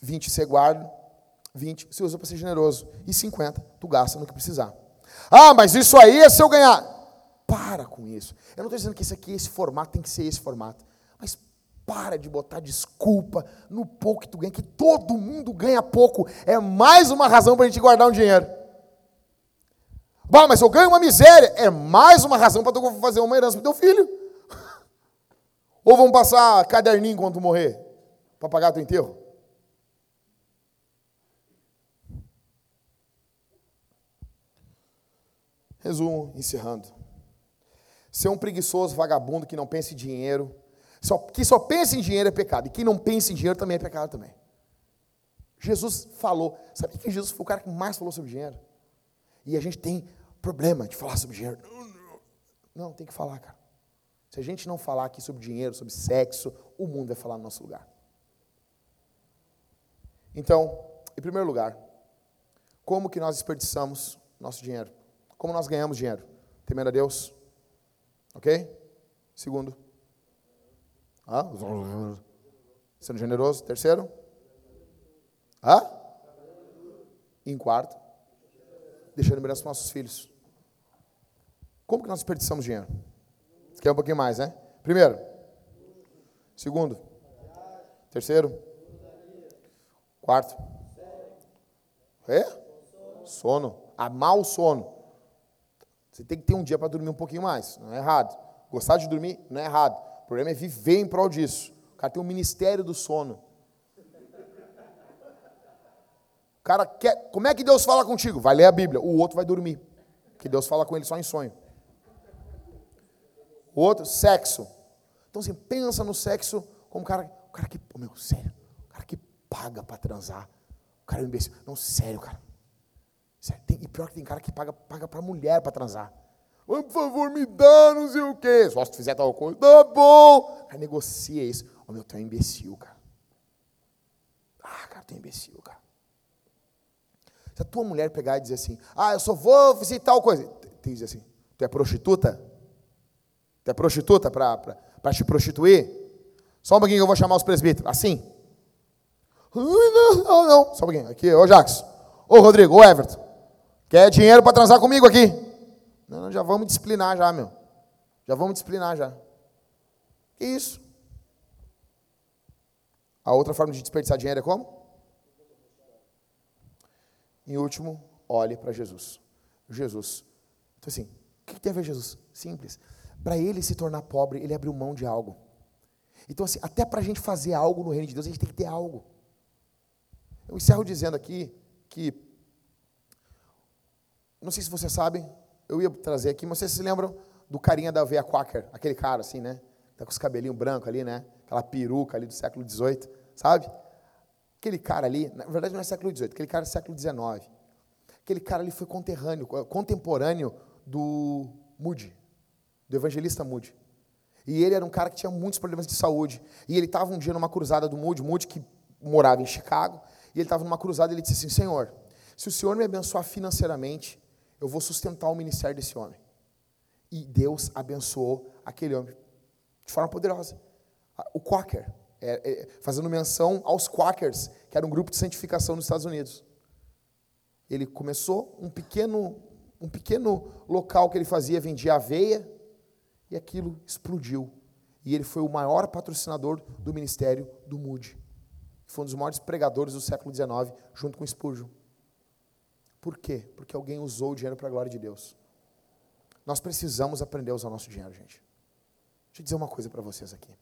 20 você guarda, 20 você usa para ser generoso, e 50 tu gasta no que precisar. Ah, mas isso aí é se eu ganhar. Para com isso. Eu não estou dizendo que esse aqui, esse formato, tem que ser esse formato. Mas para de botar desculpa no pouco que tu ganha, que todo mundo ganha pouco. É mais uma razão para a gente guardar um dinheiro. Bah, mas eu ganho uma miséria. É mais uma razão para tu fazer uma herança para teu filho. Ou vamos passar caderninho quando tu morrer, para pagar teu enterro? Resumo, encerrando. Ser um preguiçoso, vagabundo que não pensa em dinheiro. Só, que só pensa em dinheiro é pecado. E quem não pensa em dinheiro também é pecado também. Jesus falou. Sabe que Jesus foi o cara que mais falou sobre dinheiro? E a gente tem problema de falar sobre dinheiro. Não, tem que falar, cara. Se a gente não falar aqui sobre dinheiro, sobre sexo, o mundo vai falar no nosso lugar. Então, em primeiro lugar, como que nós desperdiçamos nosso dinheiro? Como nós ganhamos dinheiro? Temendo a Deus, Ok? Segundo. Sendo generoso. Terceiro. Ah? Em quarto. Deixando herança para nossos filhos. Como que nós desperdiçamos dinheiro? Quer um pouquinho mais, né? Primeiro. Segundo. Terceiro. Quarto. É? Sono. Amar o sono. Você tem que ter um dia para dormir um pouquinho mais. Não é errado. Gostar de dormir não é errado. O problema é viver em prol disso. O cara tem um ministério do sono. O cara quer. Como é que Deus fala contigo? Vai ler a Bíblia. O outro vai dormir. Que Deus fala com ele só em sonho. O outro, sexo. Então assim, pensa no sexo como cara, o cara que, oh, meu, sério, o cara que paga para transar. O cara é um imbecil. Não, sério, cara. Sério, tem, e pior que tem cara que paga, paga para mulher para transar. Por favor, me dá, não sei o quê. Só se tu fizer tal coisa, tá bom. Cara negocia isso. Ô, oh, meu, tu é um imbecil, cara. Ah, cara, tu é um imbecil, cara. Se a tua mulher pegar e dizer assim, ah, eu só vou visitar tal coisa. Tu diz assim, tu é prostituta? Tu é prostituta para te prostituir? Só um pouquinho que eu vou chamar os presbíteros. Assim. Não, não, não. Só um pouquinho. Aqui, ô Jackson. Ô Rodrigo, ô Everton. Quer dinheiro para transar comigo aqui? Não, já vamos disciplinar já, meu. Já vamos disciplinar já. Que isso? A outra forma de desperdiçar dinheiro é como? Em último, olhe para Jesus. Jesus. Então assim, o que tem a ver Jesus? Simples. Para ele se tornar pobre, ele abriu mão de algo. Então assim, até para a gente fazer algo no reino de Deus, a gente tem que ter algo. Eu encerro dizendo aqui que, não sei se vocês sabem, eu ia trazer aqui, mas vocês se lembram do carinha da veia Quaker, aquele cara assim, né? Tá com os cabelinhos brancos ali, né? Aquela peruca ali do século XVIII, sabe? Aquele cara ali, na verdade não é século XVIII, aquele cara é século XIX. Aquele cara ali foi conterrâneo, contemporâneo do Moody, do evangelista Moody. E ele era um cara que tinha muitos problemas de saúde. E ele estava um dia numa cruzada do Moody, Moody que morava em Chicago, e ele estava numa cruzada e ele disse assim: Senhor, se o Senhor me abençoar financeiramente, eu vou sustentar o ministério desse homem. E Deus abençoou aquele homem de forma poderosa. O Quaker, é, é, fazendo menção aos Quakers, que era um grupo de santificação nos Estados Unidos. Ele começou um pequeno, um pequeno local que ele fazia, vendia aveia, e aquilo explodiu. E ele foi o maior patrocinador do ministério do Moody. Foi um dos maiores pregadores do século XIX, junto com Spurgeon. Por quê? Porque alguém usou o dinheiro para a glória de Deus. Nós precisamos aprender a usar o nosso dinheiro, gente. Deixa eu dizer uma coisa para vocês aqui.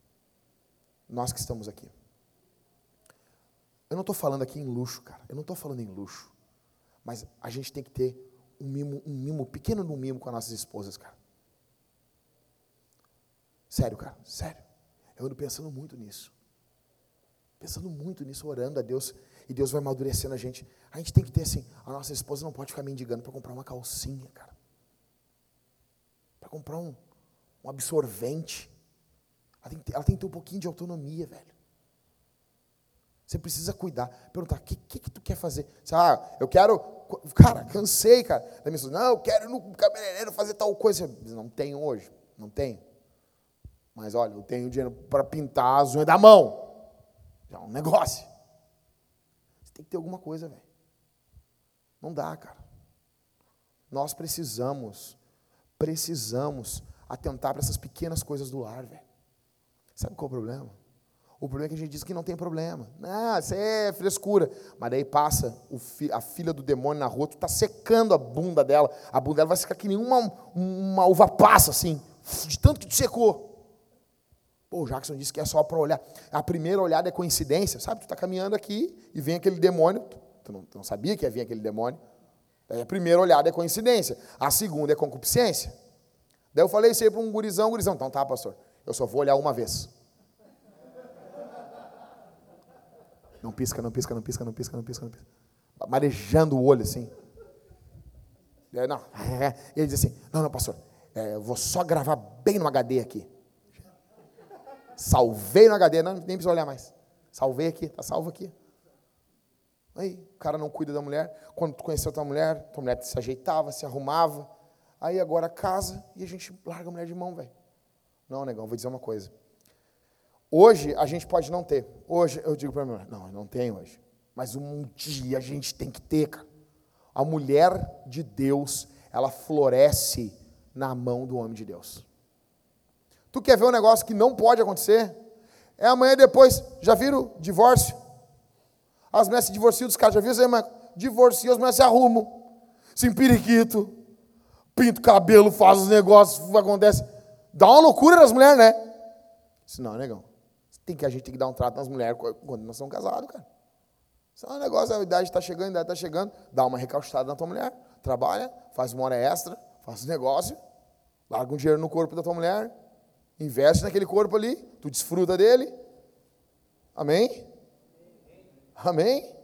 Nós que estamos aqui. Eu não estou falando aqui em luxo, cara. Eu não estou falando em luxo. Mas a gente tem que ter um mimo, um mimo, pequeno no mimo com as nossas esposas, cara. Sério, cara, sério. Eu ando pensando muito nisso pensando muito nisso, orando a Deus, e Deus vai amadurecendo a gente. A gente tem que ter assim, a nossa esposa não pode ficar mendigando para comprar uma calcinha, cara. Para comprar um, um absorvente. Ela tem, ter, ela tem, que ter, um pouquinho de autonomia, velho. Você precisa cuidar. Perguntar, o que, que, que, tu quer fazer? Você, ah, eu quero. Cara, cansei, cara. Da minha não, eu quero ir no cabeleireiro fazer tal coisa. Não tenho hoje. Não tenho. Mas olha, eu tenho dinheiro para pintar as unhas da mão. É um negócio. Você tem que ter alguma coisa, velho. Não dá, cara. Nós precisamos, precisamos atentar para essas pequenas coisas do lar, velho. Sabe qual é o problema? O problema é que a gente diz que não tem problema. Não, isso é frescura. Mas daí passa fi, a filha do demônio na rua, tu tá secando a bunda dela. A bunda dela vai ficar que nem uma, uva passa, assim, de tanto que tu secou. Pô, o Jackson disse que é só para olhar. A primeira olhada é coincidência, sabe? Tu está caminhando aqui e vem aquele demônio. Tu não, tu não sabia que ia vir aquele demônio. Daí a primeira olhada é coincidência. A segunda é concupiscência. Daí eu falei isso aí para um gurizão, gurizão. Então tá, pastor. Eu só vou olhar uma vez. Não pisca, não pisca, não pisca, não pisca, não pisca, não pisca. Marejando o olho assim. Daí, não. Ele diz assim: Não, não, pastor. É, vou só gravar bem no HD aqui. Salvei no HD, não, nem precisa olhar mais. Salvei aqui, tá salvo aqui. Aí, o cara não cuida da mulher. Quando tu conheceu tua mulher, tua mulher se ajeitava, se arrumava. Aí agora casa e a gente larga a mulher de mão, velho. Não, negão, vou dizer uma coisa. Hoje a gente pode não ter. Hoje eu digo para mim, não, não tem hoje. Mas um dia a gente tem que ter, cara. A mulher de Deus, ela floresce na mão do homem de Deus. Tu quer ver um negócio que não pode acontecer? É amanhã depois, já viram divórcio? As mulheres se divorciam dos caras, já viram? Mas divorciam, as mulheres se arrumam, se empiriquito, pinta o cabelo, faz os negócios, acontece. Dá uma loucura nas mulheres, né? Não, negão. Tem que, a gente tem que dar um trato nas mulheres quando nós somos casados, cara. Isso é um negócio, a idade está chegando, a idade está chegando, dá uma recaustada na tua mulher, trabalha, faz uma hora extra, faz um negócio, larga um dinheiro no corpo da tua mulher, investe naquele corpo ali, tu desfruta dele. Amém? Amém?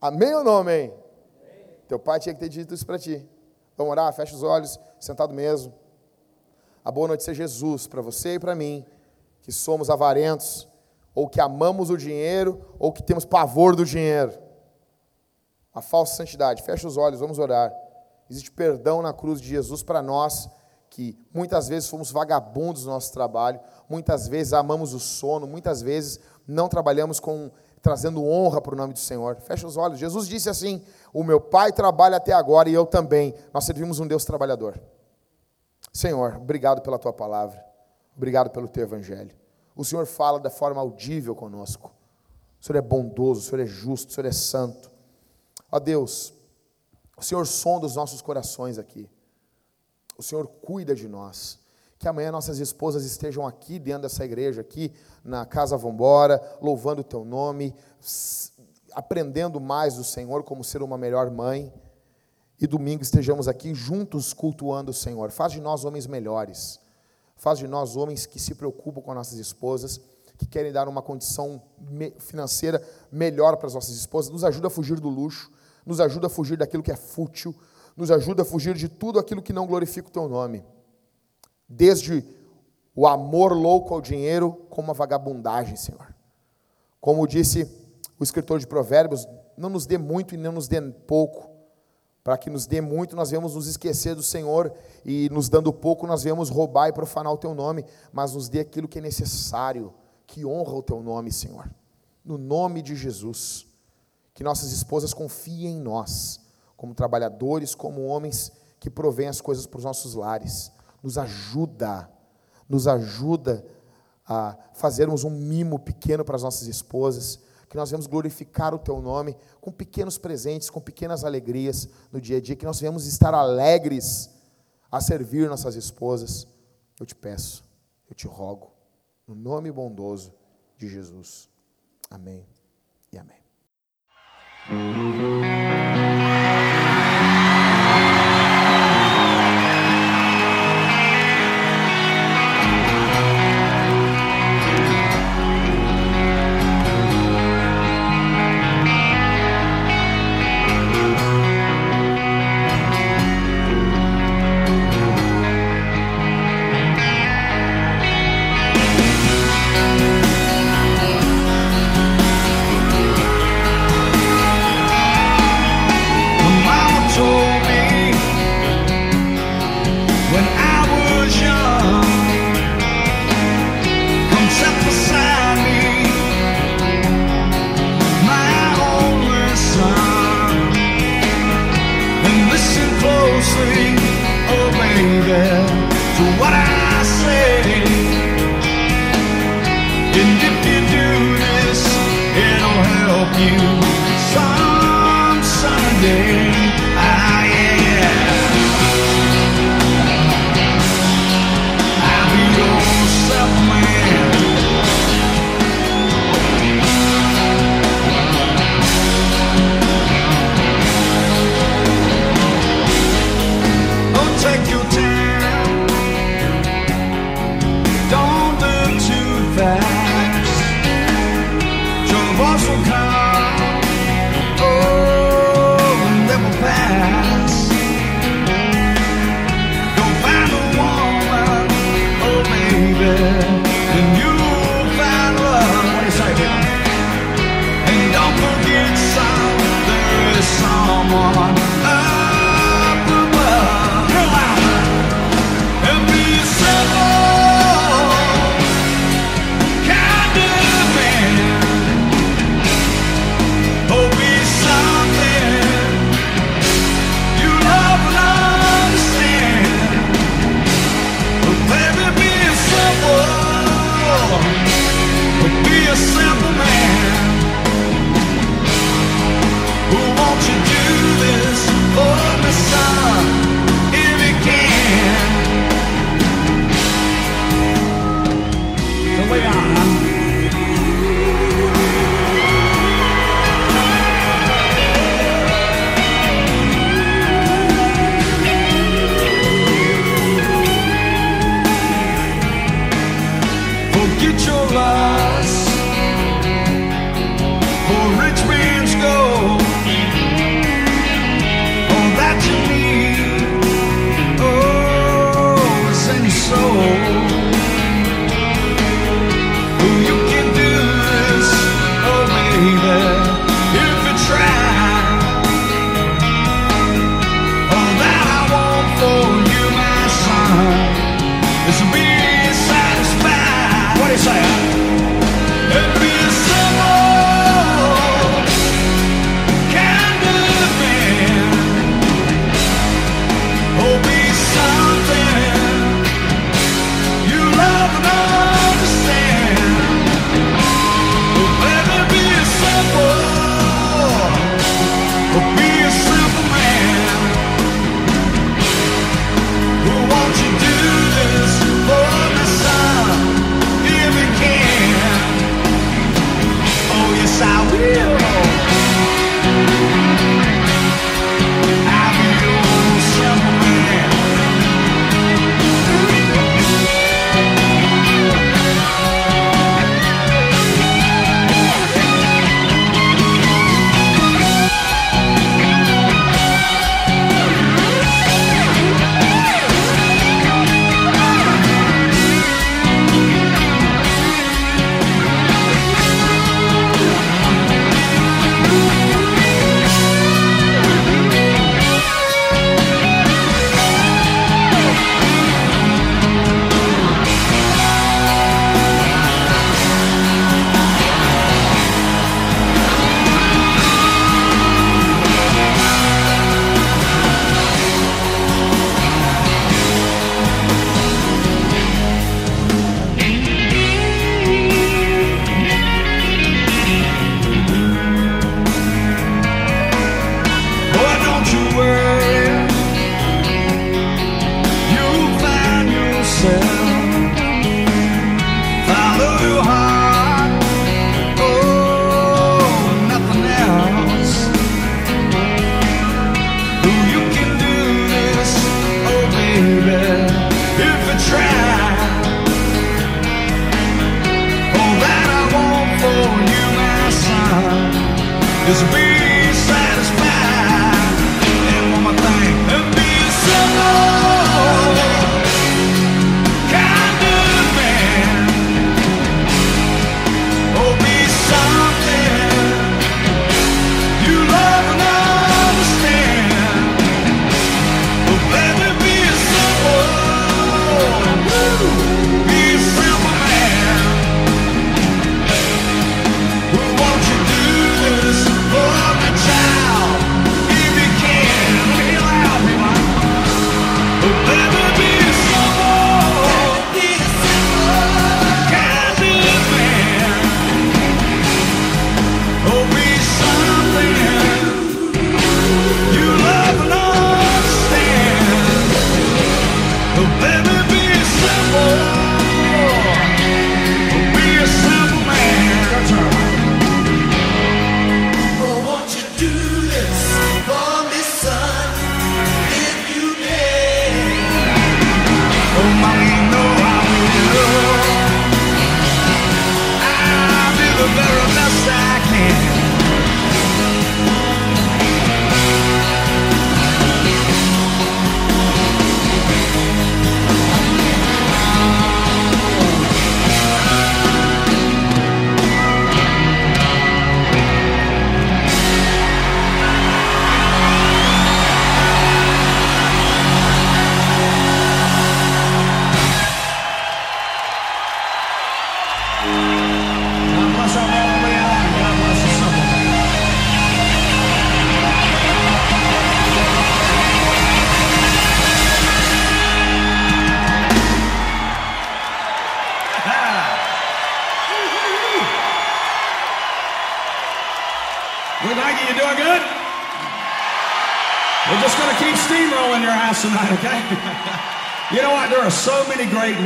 Amém ou não amém? Teu pai tinha que ter dito isso para ti. Vamos orar, fecha os olhos, sentado mesmo. A boa noite seja Jesus para você e para mim, que somos avarentos, ou que amamos o dinheiro, ou que temos pavor do dinheiro. A falsa santidade. Fecha os olhos, vamos orar. Existe perdão na cruz de Jesus para nós, que muitas vezes fomos vagabundos no nosso trabalho, muitas vezes amamos o sono, muitas vezes não trabalhamos com trazendo honra para o nome do Senhor. Fecha os olhos. Jesus disse assim: O meu Pai trabalha até agora e eu também. Nós servimos um Deus trabalhador. Senhor, obrigado pela tua palavra. Obrigado pelo teu evangelho. O Senhor fala da forma audível conosco. O Senhor é bondoso, o Senhor é justo, o Senhor é santo. Ó Deus, o Senhor sonda os nossos corações aqui. O Senhor cuida de nós. Que amanhã nossas esposas estejam aqui dentro dessa igreja, aqui na Casa Vambora, louvando o teu nome, aprendendo mais do Senhor como ser uma melhor mãe. E domingo estejamos aqui juntos cultuando o Senhor. Faz de nós homens melhores Faz de nós homens que se preocupam com as nossas esposas, que querem dar uma condição financeira melhor para as nossas esposas, nos ajuda a fugir do luxo, nos ajuda a fugir daquilo que é fútil, nos ajuda a fugir de tudo aquilo que não glorifica o teu nome. Desde o amor louco ao dinheiro, como a vagabundagem, Senhor. Como disse o escritor de Provérbios, não nos dê muito e não nos dê pouco, para que nos dê muito, nós vemos nos esquecer do Senhor, e nos dando pouco, nós vemos roubar e profanar o teu nome, mas nos dê aquilo que é necessário, que honra o teu nome, Senhor. No nome de Jesus, que nossas esposas confiem em nós, como trabalhadores, como homens que provêm as coisas para os nossos lares. Nos ajuda, nos ajuda a fazermos um mimo pequeno para as nossas esposas que nós vamos glorificar o teu nome com pequenos presentes, com pequenas alegrias no dia a dia, que nós venhamos estar alegres a servir nossas esposas. Eu te peço, eu te rogo, no nome bondoso de Jesus. Amém e amém.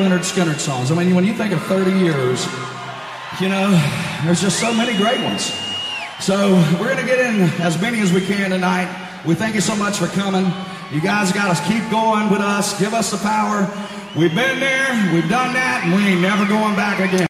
Leonard Skinner songs. I mean, when you think of 30 years, you know, there's just so many great ones. So we're going to get in as many as we can tonight. We thank you so much for coming. You guys got to keep going with us. Give us the power. We've been there, we've done that, and we ain't never going back again.